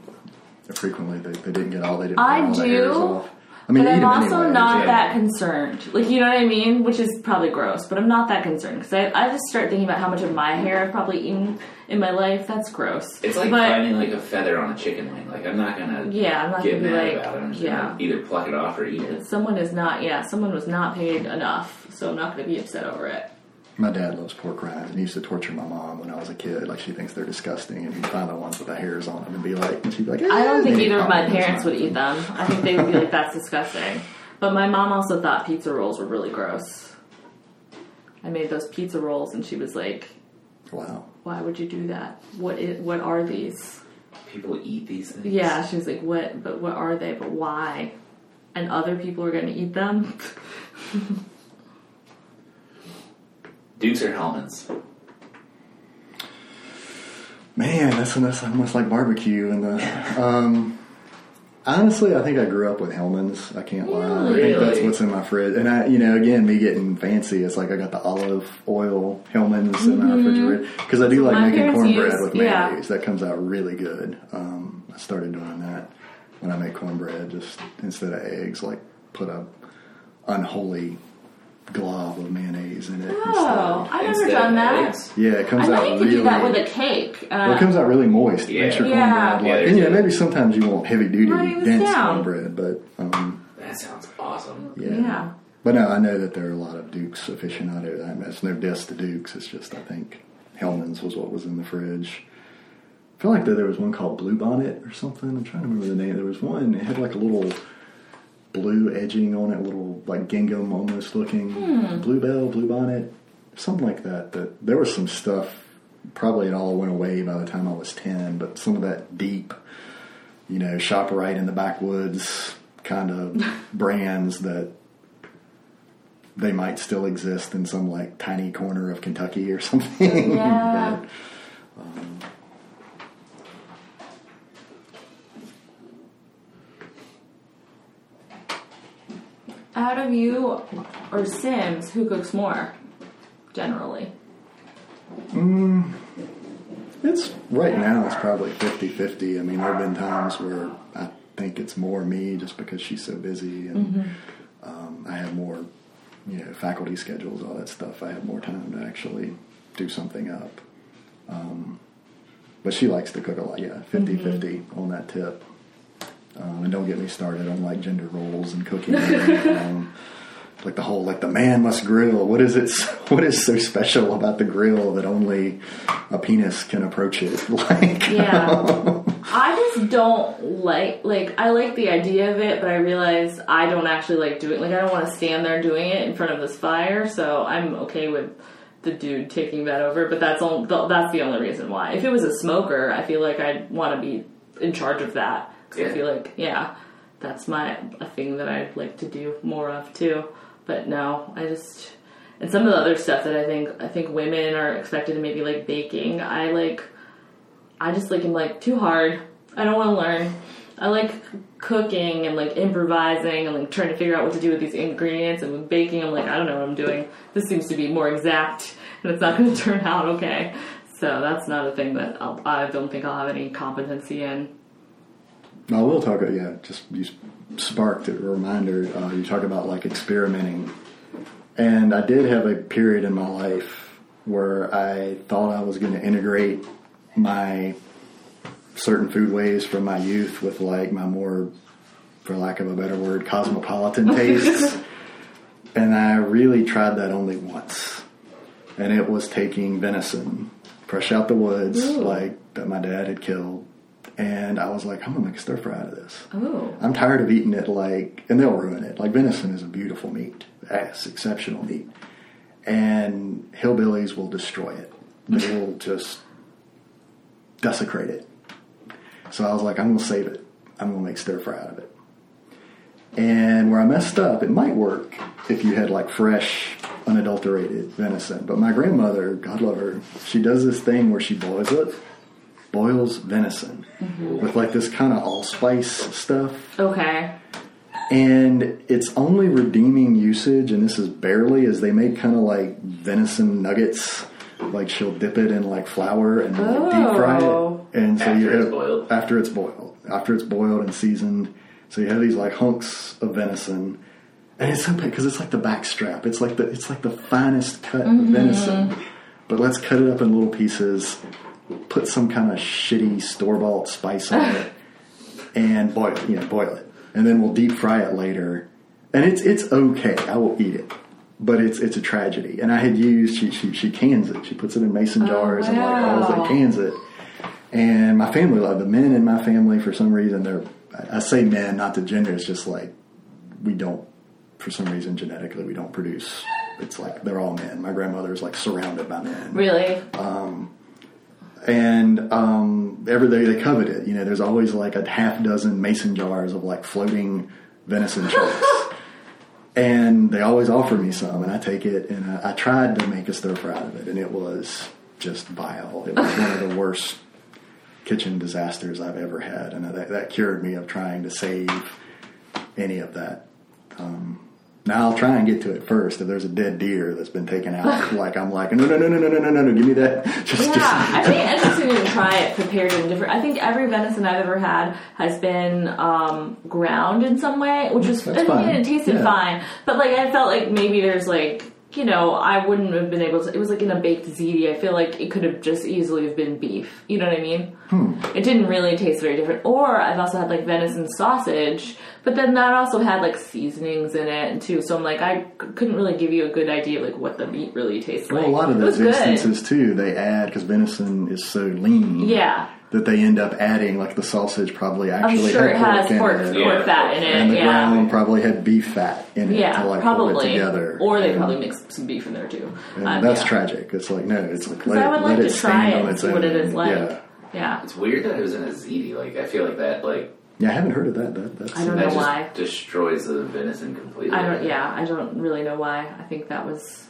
Frequently, they, they didn't get all they didn't I get all the do. I mean, But I'm also anyway. not yeah. that concerned. Like, you know what I mean? Which is probably gross, but I'm not that concerned because I, I just start thinking about how much of my hair I've probably eaten in my life. That's gross. It's like but, finding like a feather on a chicken wing. Like I'm not gonna Yeah, I'm not get gonna mad like, about it. I'm just yeah. gonna either pluck it off or eat it. Someone is not, yeah, someone was not paid enough, so I'm not going to be upset over it. My dad loves pork rinds and he used to torture my mom when I was a kid. Like she thinks they're disgusting, and he'd find the ones with the hairs on them and be like, and she'd be like, I don't "Eh, think either of my parents would eat them. I think they would be like, that's disgusting. But my mom also thought pizza rolls were really gross. I made those pizza rolls, and she was like, Wow. "Why would you do that? What is, what are these?" People eat these things. Yeah, she was like, "What? But what are they? But why?" And other people are going to eat them. Duke's or Hellmann's? Man, that's, that's almost like barbecue. And the um, honestly, I think I grew up with Hellmann's. I can't lie. I think Really? that's what's in my fridge. And I, you know, again, me getting fancy, it's like I got the olive oil Hellmann's in my refrigerator because I do like Mm-hmm. My making cornbread use- with yeah. mayonnaise. That comes out really good. Um, I started doing that when I make cornbread. Just instead of eggs, like put a unholy glob of mayonnaise in it. Oh, I've never Instead done that. eggs? Yeah, it comes I out know you really. could do that with a cake. Uh, Well, it comes out really moist. Yeah. Makes Yeah. cornbread Yeah, like, and yeah, a- maybe sometimes you want heavy duty, Writing dense down. cornbread, but um, That sounds awesome. yeah. Yeah. But no, I know that there are a lot of Duke's aficionados. I mean, it's no diss to Duke's. It's just I think Hellmann's was what was in the fridge. I feel like that there was one called Blue Bonnet or something. I'm trying to remember the name. There was one. It had like a little blue edging on it, little like gingham almost looking. Hmm. Bluebell, Blue Bonnet, something like that. That there was some stuff. Probably it all went away by the time I was ten, but some of that deep, you know, shop right in the backwoods kind of brands that they might still exist in some like tiny corner of Kentucky or something. Yeah. But, Out of you or Sims, who cooks more? Generally. It's right now. It's probably 50-50. I mean, there have been times where I think it's more me just because she's so busy, and um, I have more, you know, faculty schedules, all that stuff. I have more time to actually do something up. Um, but she likes to cook a lot. Yeah, 50-50 on that tip. Um, and don't get me started on like gender roles and cooking. um, like the whole like the man must grill. What is it? What is so special about the grill that only a penis can approach it? Like Yeah. I just don't like like I like the idea of it, but I realize I don't actually like doing like I don't want to stand there doing it in front of this fire, so I'm okay with the dude taking that over, but that's all that's the only reason why. If it was a smoker, I feel like I'd want to be in charge of that cuz Yeah. I feel like yeah, that's my a thing that I'd like to do more of too. But no, I just and some of the other stuff that I think I think women are expected to maybe like baking. I like I just like am like too hard. I don't want to learn. I like cooking and like improvising and like trying to figure out what to do with these ingredients and with baking. I'm like I don't know what I'm doing. This seems to be more exact and it's not going to turn out okay. So that's not a thing that I'll, I don't think I'll have any competency in. No, we'll talk. About, Yeah, just you sparked a reminder. Uh, you talk about like experimenting, and I did have a period in my life where I thought I was going to integrate my certain food ways from my youth with like my more, for lack of a better word, cosmopolitan tastes. and I really tried that only once, and it was taking venison fresh out the woods, Ooh. like that my dad had killed. And I was like, I'm gonna make a stir fry out of this. Oh, I'm tired of eating it like, and they'll ruin it. Like venison is a beautiful meat, it's exceptional meat, and hillbillies will destroy it. They will just desecrate it. So I was like, I'm gonna save it. I'm gonna make stir fry out of it. And where I messed up, it might work if you had like fresh, unadulterated venison. But my grandmother, God love her, she does this thing where she boils it, boils venison mm-hmm. with like this kind of allspice stuff. okay. And its only redeeming usage, and this is barely, is they make kind of like venison nuggets. Like she'll dip it in like flour and then like, deep fry Oh. it. And so After you it's boiled? after it's boiled, after it's boiled and seasoned, So you have these like hunks of venison, and it's so because it's like the back strap. It's like the it's like the finest cut mm-hmm. venison, but let's cut it up in little pieces. Put some kind of shitty store bought spice on it, and boil it. You know, boil it, and then we'll deep fry it later. And it's it's okay. I will eat it, but it's it's a tragedy. And I had used she she, she cans it. She puts it in mason oh, jars and like all wow. that cans it. And my family love the men in my family for some reason they're I say men, not the gender. It's just like we don't for some reason genetically we don't produce. It's like they're all men. My grandmother is like surrounded by men Really? Um, and um, every day they covet it. You know, there's always like a half dozen mason jars of like floating venison chunks, and they always offer me some, and I take it, and I, I tried to make a stir fry out of it, and it was just vile. It was one of the worst kitchen disasters I've ever had, and that, that cured me of trying to save any of that. Um, now I'll try and get to it first. If there's a dead deer that's been taken out, like I'm like, no, no, no, no, no, no, no, no, no, give me that. Just, Yeah, just I think it's interesting to try it prepared in different. I think every venison I've ever had has been um, ground in some way, which is I mean, it tasted Yeah. fine. But like I felt like maybe there's like you know I wouldn't have been able to. It was like in a baked ziti. I feel like it could have just easily have been beef. You know what I mean? Hmm. It didn't really taste very different. Or I've also had like venison sausage, but then that also had like seasonings in it too. So I'm like I couldn't really give you a good idea of like what the meat really tastes Well, like. a lot of those good. instances too, they add because venison is so lean. Yeah. That they end up adding, like the sausage probably I'm actually sure had it has in pork, it, pork fat in it, and the Yeah, ground probably had beef fat in it yeah, to like hold it together. Or they And- probably mix some beef in there too. and Um, that's yeah. tragic. It's like no, it's like let I would let like it to try it and see what it is like. Yeah, Yeah, It's weird that it was in a ziti. Like I feel like that like yeah, I haven't heard of that. that that's I don't that know just why. destroys the venison completely. I don't. Yeah, I don't really know why. I think that was.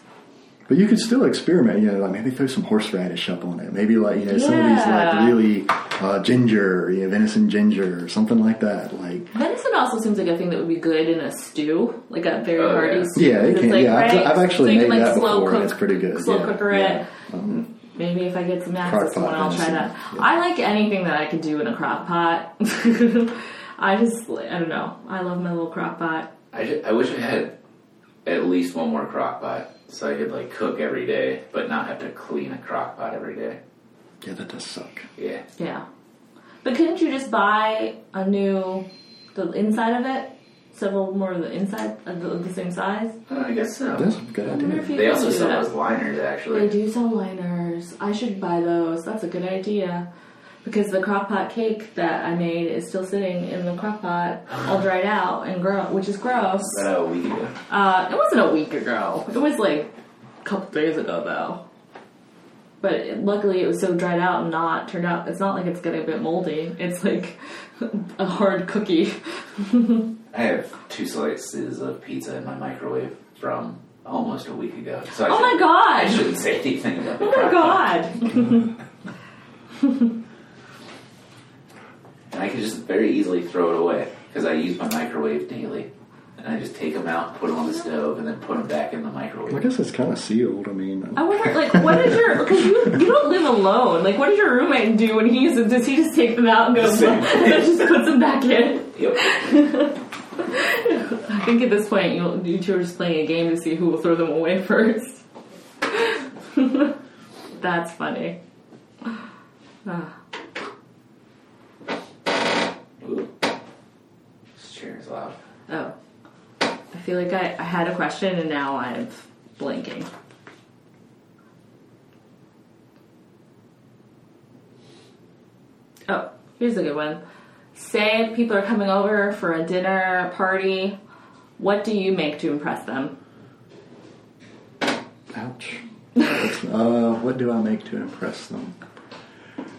But you could still experiment, you know, like maybe throw some horseradish up on it. Maybe like, you know, some of these like really uh, ginger, you know, venison ginger or something like that. Like, Venison also seems like a thing that would be good in a stew, like a very Oh, hearty yeah. stew. Yeah, it can- like, yeah, I've- I've actually so you can, made like, that slow before, and Cook, it's pretty good, Slow yeah, cooker yeah. it. Maybe if I get some Crock access to one, I'll try that. yeah. I like anything that I can do in a crock pot. I just, I don't know. I love my little crock pot. I, ju- I wish I had at least one more crock pot so I could like cook every day, but not have to clean a crock pot every day. yeah, that does suck. Yeah. Yeah. But couldn't you just buy a new, the inside of it? Several more of the inside of the, of the same size? Uh, I guess so. That's a good I idea. if you They also sell that. those liners actually. They do sell liners. I should buy those. That's a good idea. Because the crock pot cake that I made is still sitting in the crock pot, all dried out and gross, which is gross. About a week ago. Uh, it wasn't a week ago. It was like a couple days ago, though. But it, luckily, it was so dried out and not turned out. It's not like it's getting a bit moldy. It's like a hard cookie. I have two slices of pizza in my microwave from almost a week ago. So I Oh my god! I shouldn't say anything about Oh my god! And I can just very easily throw it away because I use my microwave daily. And I just take them out, put them on the stove, and then put them back in the microwave. I guess it's kind of sealed. I mean, I wonder, like, what did your because you you don't live alone. Like, what does your roommate do when he uses? Does he just take them out and go same. and then just puts them back in? Yep. I think at this point you you two are just playing a game to see who will throw them away first. That's funny. Ah. Ooh. This chair is loud. Oh, I feel like I, I had a question and now I'm blanking. Oh, here's a good one. Say people are coming over for a dinner party. What do you make to impress them? ouch. uh, what do I make to impress them?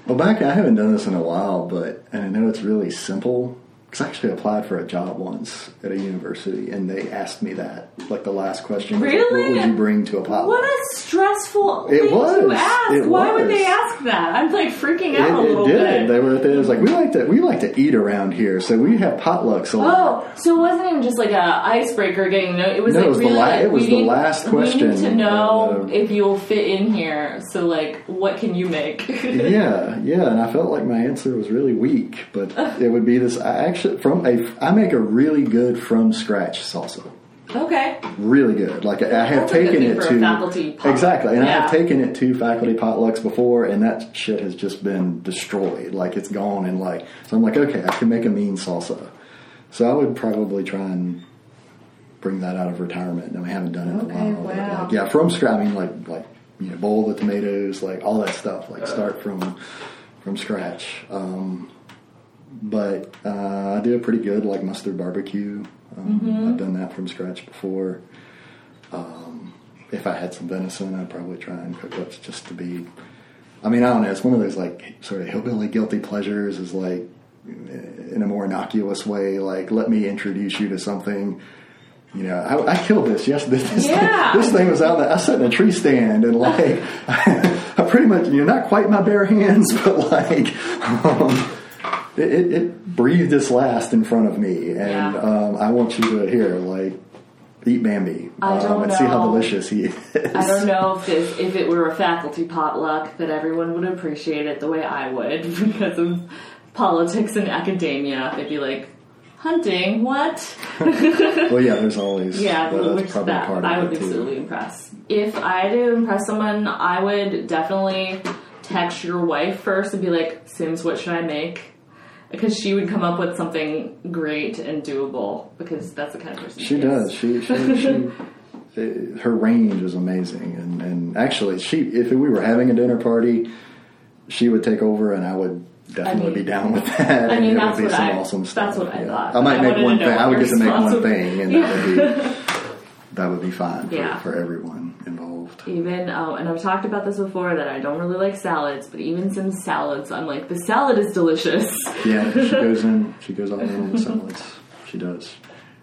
Well, back I haven't done this in a while, but and I know it's really simple. Because I actually applied for a job once at a university, and they asked me that. Like the last question, was, like, Really? what would you bring to a potluck? What a stressful It thing to ask. It Why would they ask that? I'm like freaking out a little it did. bit. They were. It was like we like to we like to eat around here, so we have potlucks a lot. Oh, so it wasn't even just like a icebreaker getting no. It was No, like it was the really. la- like, it was the need- last We question need to know the- if you'll fit in here. So like, what can you make? yeah, yeah, and I felt like my answer was really weak, but it would be this. I actually from a I make a really good from scratch salsa. Okay. Really good. Like I have That's taken it to faculty potluck. exactly, and I have taken it to faculty potlucks before, and that shit has just been destroyed. Like it's gone, and like so I'm like, okay, I can make a mean salsa. So I would probably try and bring that out of retirement. And I haven't done it in Okay, a while. wow. like, yeah, from scratch. I mean, like like you know, boil the tomatoes, like all that stuff. Like start from from scratch. Um, but uh, I do a pretty good like mustard barbecue. Um, Mm-hmm. I've done that from scratch before. Um, if I had some venison, I'd probably try and cook up just to be. I mean, I don't know. It's one of those like sort of hillbilly guilty pleasures. Is like in a more innocuous way. Like, let me introduce you to something. You know, I, I killed this. Yes, this this, Yeah. thing, this thing was out there. I sat in a tree stand and like, I pretty much, you know, not quite my bare hands, but like, um, it, it, breathed its last in front of me, and Yeah. um, I want you to hear like eat Bambi I um, and see how delicious he is. I don't know if this, if it were a faculty potluck that everyone would appreciate it the way I would because of politics and academia. They'd be like, hunting, what? Well, yeah, there's always Yeah, well, that's which probably that part I would it too. absolutely impress. If I had to impress someone, I would definitely text your wife first and be like, Sims, what should I make? Because she would come up with something great and doable because that's the kind of person She is. does. She she, she uh, her range is amazing, and and actually, she if we were having a dinner party, she would take over, and I would definitely mean- be down with that. I and mean, it would that's be what some I- awesome that's what I thought. I might I make one thing. I would get to make one thing, and that would be that would be fine for, Yeah. for everyone involved. Even oh, and I've talked about this before that I don't really like salads, but even some salads, I'm like the salad is delicious. Yeah, she goes in. She goes all in on the salads. She does.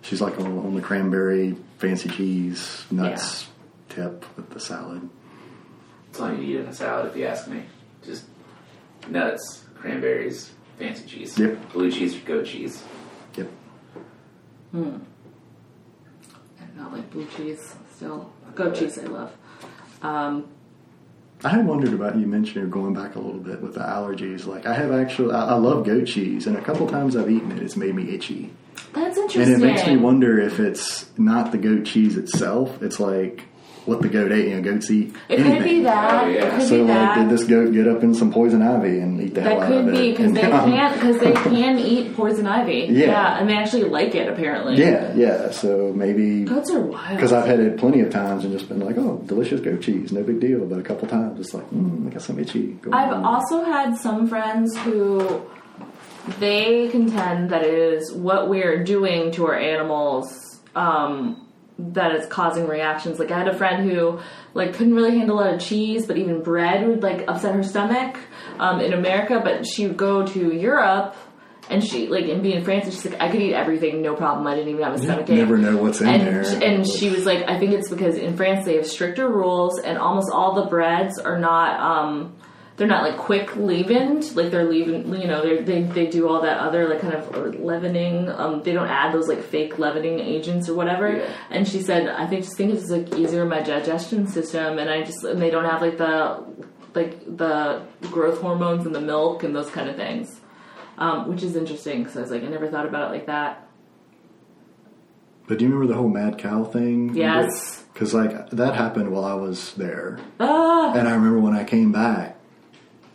She's like on, on the cranberry, fancy cheese, nuts tip with the salad. That's all you need in a salad, if you ask me. Just nuts, cranberries, fancy cheese. Yep. Blue cheese or goat cheese. Yep. Hmm. I not like blue cheese still. Goat cheese I love. Um, I had wondered about you mentioning going back a little bit with the allergies. Like I have actually, I, I love goat cheese, and a couple times I've eaten it, it's made me itchy, that's interesting. and it makes me wonder if it's not the goat cheese itself. It's like what the goat ate. You know, goats eat It anything. could be that. Oh, yeah. It could So be like, that. did this goat get up in some poison ivy and eat the hell that out of could it? be because they can't because they can eat poison ivy. Yeah. and they actually like it apparently. Yeah, yeah. So maybe goats are wild. because I've had it plenty of times and just been like, oh, delicious goat cheese, no big deal. But a couple times it's like, mm, I got some itchy. Going I've on. also had some friends who they contend that it is what we're doing to our animals um, that is causing reactions. Like I had a friend who like couldn't really handle a lot of cheese, but even bread would like upset her stomach um, in America. But she would go to Europe. And she like and be in France, and she's like, I could eat everything, no problem. I didn't even have a stomach ache. never know what's in and, there. And she was like, I think it's because in France they have stricter rules, and almost all the breads are not. um they're not like quick leavened, like they're leaven, you know, they're, they they do all that other like kind of leavening. Um, they don't add those like fake leavening agents or whatever. Yeah. And she said, I think just think it's like easier in my digestion system, and I just and they don't have like the like the growth hormones in the milk and those kind of things, um, which is interesting because I was like, I never thought about it like that. But do you remember the whole mad cow thing? Yes. Because like that happened while I was there, Ah, and I remember when I came back,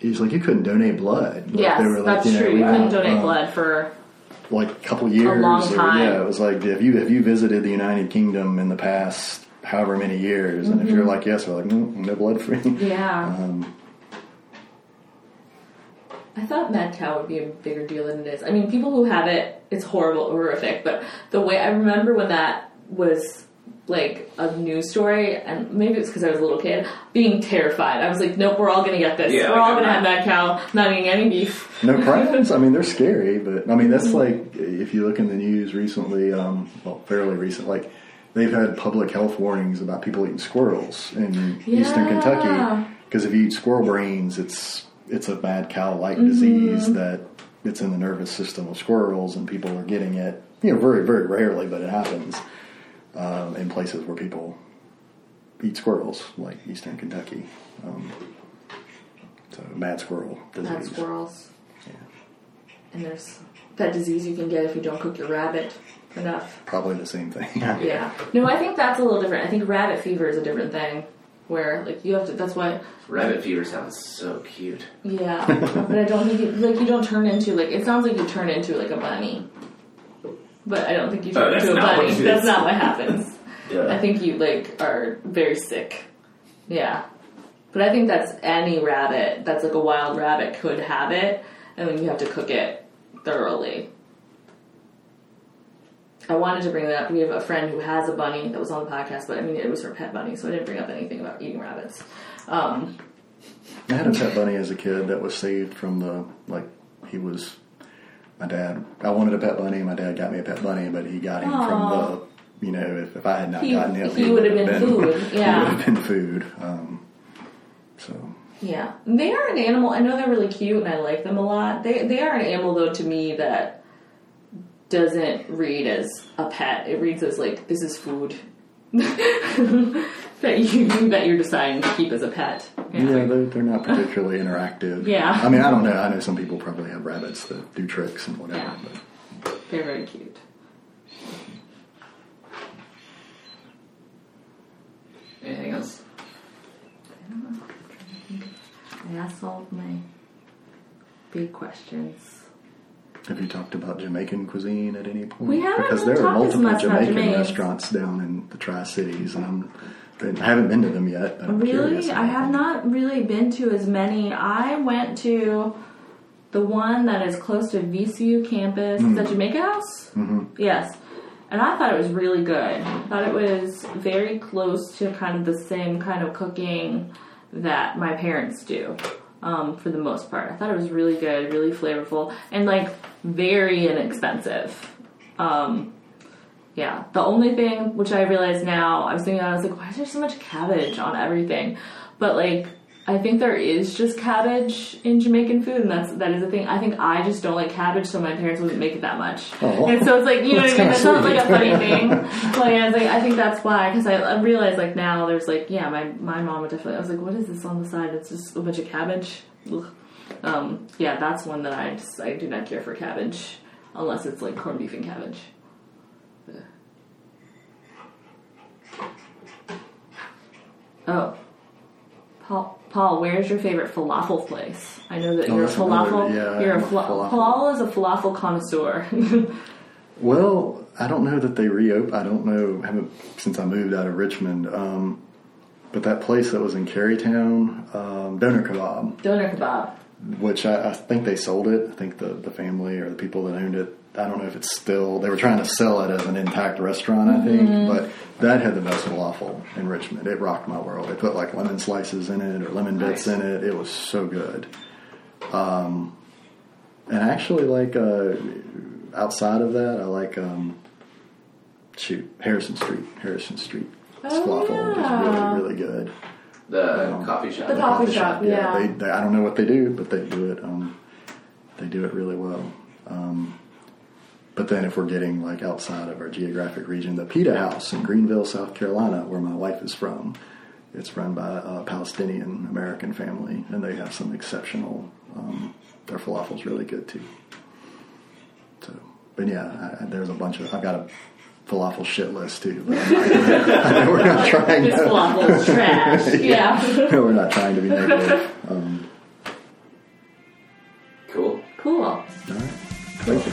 he's like, you couldn't donate blood. Like, yes, they were like, that's you know, true. we You couldn't had, donate uh, blood for like a couple years. A long or- time. yeah, it was like if you if you visited the United Kingdom in the past however many years, and if you're like yes, we're like mm, no blood free. Mm-hmm. Yeah. Um, I thought mad cow would be a bigger deal than it is. I mean, people who have it, it's horrible, horrific. But the way I remember when that was like a news story, and maybe it's because I was a little kid, being terrified. I was like, nope, we're all gonna get this. Yeah, we're all like gonna I'm have mad cow, not eating any beef. No crabs. I mean, they're scary, but I mean, Mm-hmm. that's like if you look in the news recently, um, well, fairly recent, like they've had public health warnings about people eating squirrels in eastern Kentucky because if you eat squirrel brains, it's it's a mad cow-like Mm-hmm. disease that it's in the nervous system of squirrels, and people are getting it. You know, very very rarely, but it happens um, in places where people eat squirrels, like eastern Kentucky. Um, so mad squirrel disease. Mad squirrels. Yeah. And there's that disease you can get if you don't cook your rabbit enough. Probably the same thing. Yeah. No, I think that's a little different. I think rabbit fever is a different thing. Where like you have to. That's why. Rabbit fever sounds so cute. Yeah. but I don't think you, like you don't turn into like it sounds like you turn into like a bunny. But I don't think you turn Oh, into a bunny. That's not what happens. I think you like are very sick. Yeah. But I think that's any rabbit that's like a wild rabbit could have it, and then you have to cook it thoroughly. I wanted to bring that up. We have a friend who has a bunny that was on the podcast, but I mean, it was her pet bunny, so I didn't bring up anything about eating rabbits. Um, I had a pet bunny as a kid that was saved from the like he was my dad. I wanted a pet bunny. My dad got me a pet bunny, but he got him Aw. from the you know if, if I had not He- gotten him, he would have been food, yeah. he would have been food. Um, so Yeah, they are an animal. I know they're really cute, and I like them a lot. They they are an animal though to me that doesn't read as a pet. It reads as like this is food that you that you're deciding to keep as a pet. Yeah, they're, they're not particularly interactive. Yeah. I mean I don't know. I know some people probably have rabbits that do tricks and whatever. Yeah. But they're very cute. Anything else? I asked all of my big questions. have you talked about Jamaican cuisine at any point? We haven't because really there are talked as multiple much about Jamaican Jamaicans. restaurants down in the Tri Cities, and I'm I haven't been to them yet. Really, I have not really been to as many. I went to the one that is close to VCU campus. Is that Jamaica House? Mm-hmm. Yes. And I thought it was really good. I thought it was very close to kind of the same kind of cooking that my parents do, um, for the most part. I thought it was really good, really flavorful, and like very inexpensive. Um, yeah, the only thing which I realize now, I was thinking, I was like, why is there so much cabbage on everything? But like, I think there is just cabbage in Jamaican food, and that's that is a thing. I think I just don't like cabbage, so my parents wouldn't make it that much. Oh. And so it's like, you know what I mean? That's not like a funny thing. Like I was like, I think that's why, because I, I realize like now there's like, yeah, my my mom would definitely. I was like, what is this on the side? It's just a bunch of cabbage. Ugh. Um, yeah, that's one that I just I do not care for cabbage unless it's like corned beef and cabbage. Oh. Paul, Paul, where's your favorite falafel place? I know that Oh, you're a that's another- falafel. yeah, you're a I'm a fla- falafel. Paul is a falafel connoisseur. Well, I don't know that they reopened. I don't know haven't since I moved out of Richmond. Um, but that place that was in Carytown, um, Doner Kebab, Doner kebab. which I, I think they sold it. I think the the family or the people that owned it. I don't know if it's still. They were trying to sell it as an intact restaurant, I think. Mm-hmm. But that had the best falafel in Richmond. It rocked my world. They put like lemon slices in it or lemon bits Nice. in it. It was so good. Um, and actually, like uh, outside of that, I like um, shoot Harrison Street. Harrison Street Oh, falafel yeah. is really really good. The Um, coffee shop. The coffee shop, yeah. They, they, I don't know what they do, but they do it. Um, they do it really well. Um, but then, if we're getting like outside of our geographic region, the Pita House in Greenville, South Carolina, where my wife is from, it's run by a Palestinian American family, and they have some exceptional. Um, their falafel's really good too. So, but yeah, I, I- there's a bunch of. I've got a falafel shit list too. But I'm not I know we're not trying This to. falafel trash. yeah. we're not trying to be negative. Um, Cool. Cool. all right. Thank you.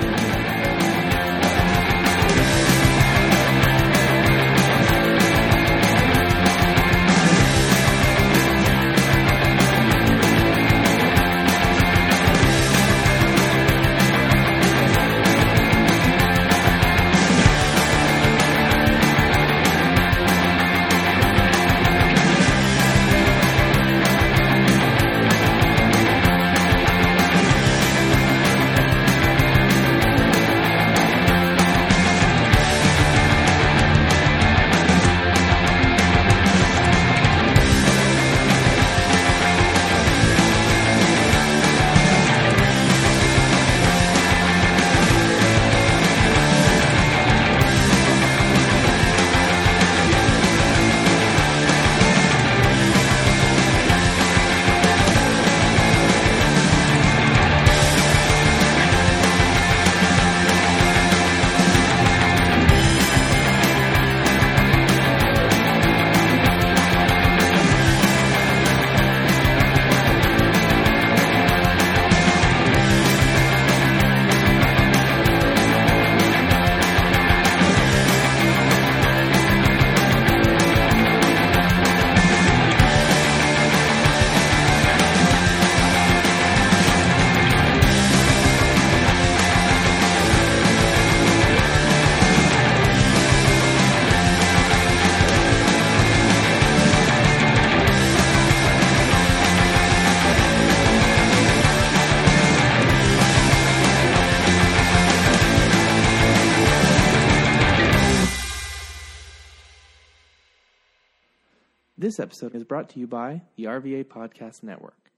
This episode is brought to you by the RVA Podcast Network.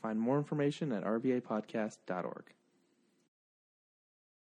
Find more information at rvapodcast.org.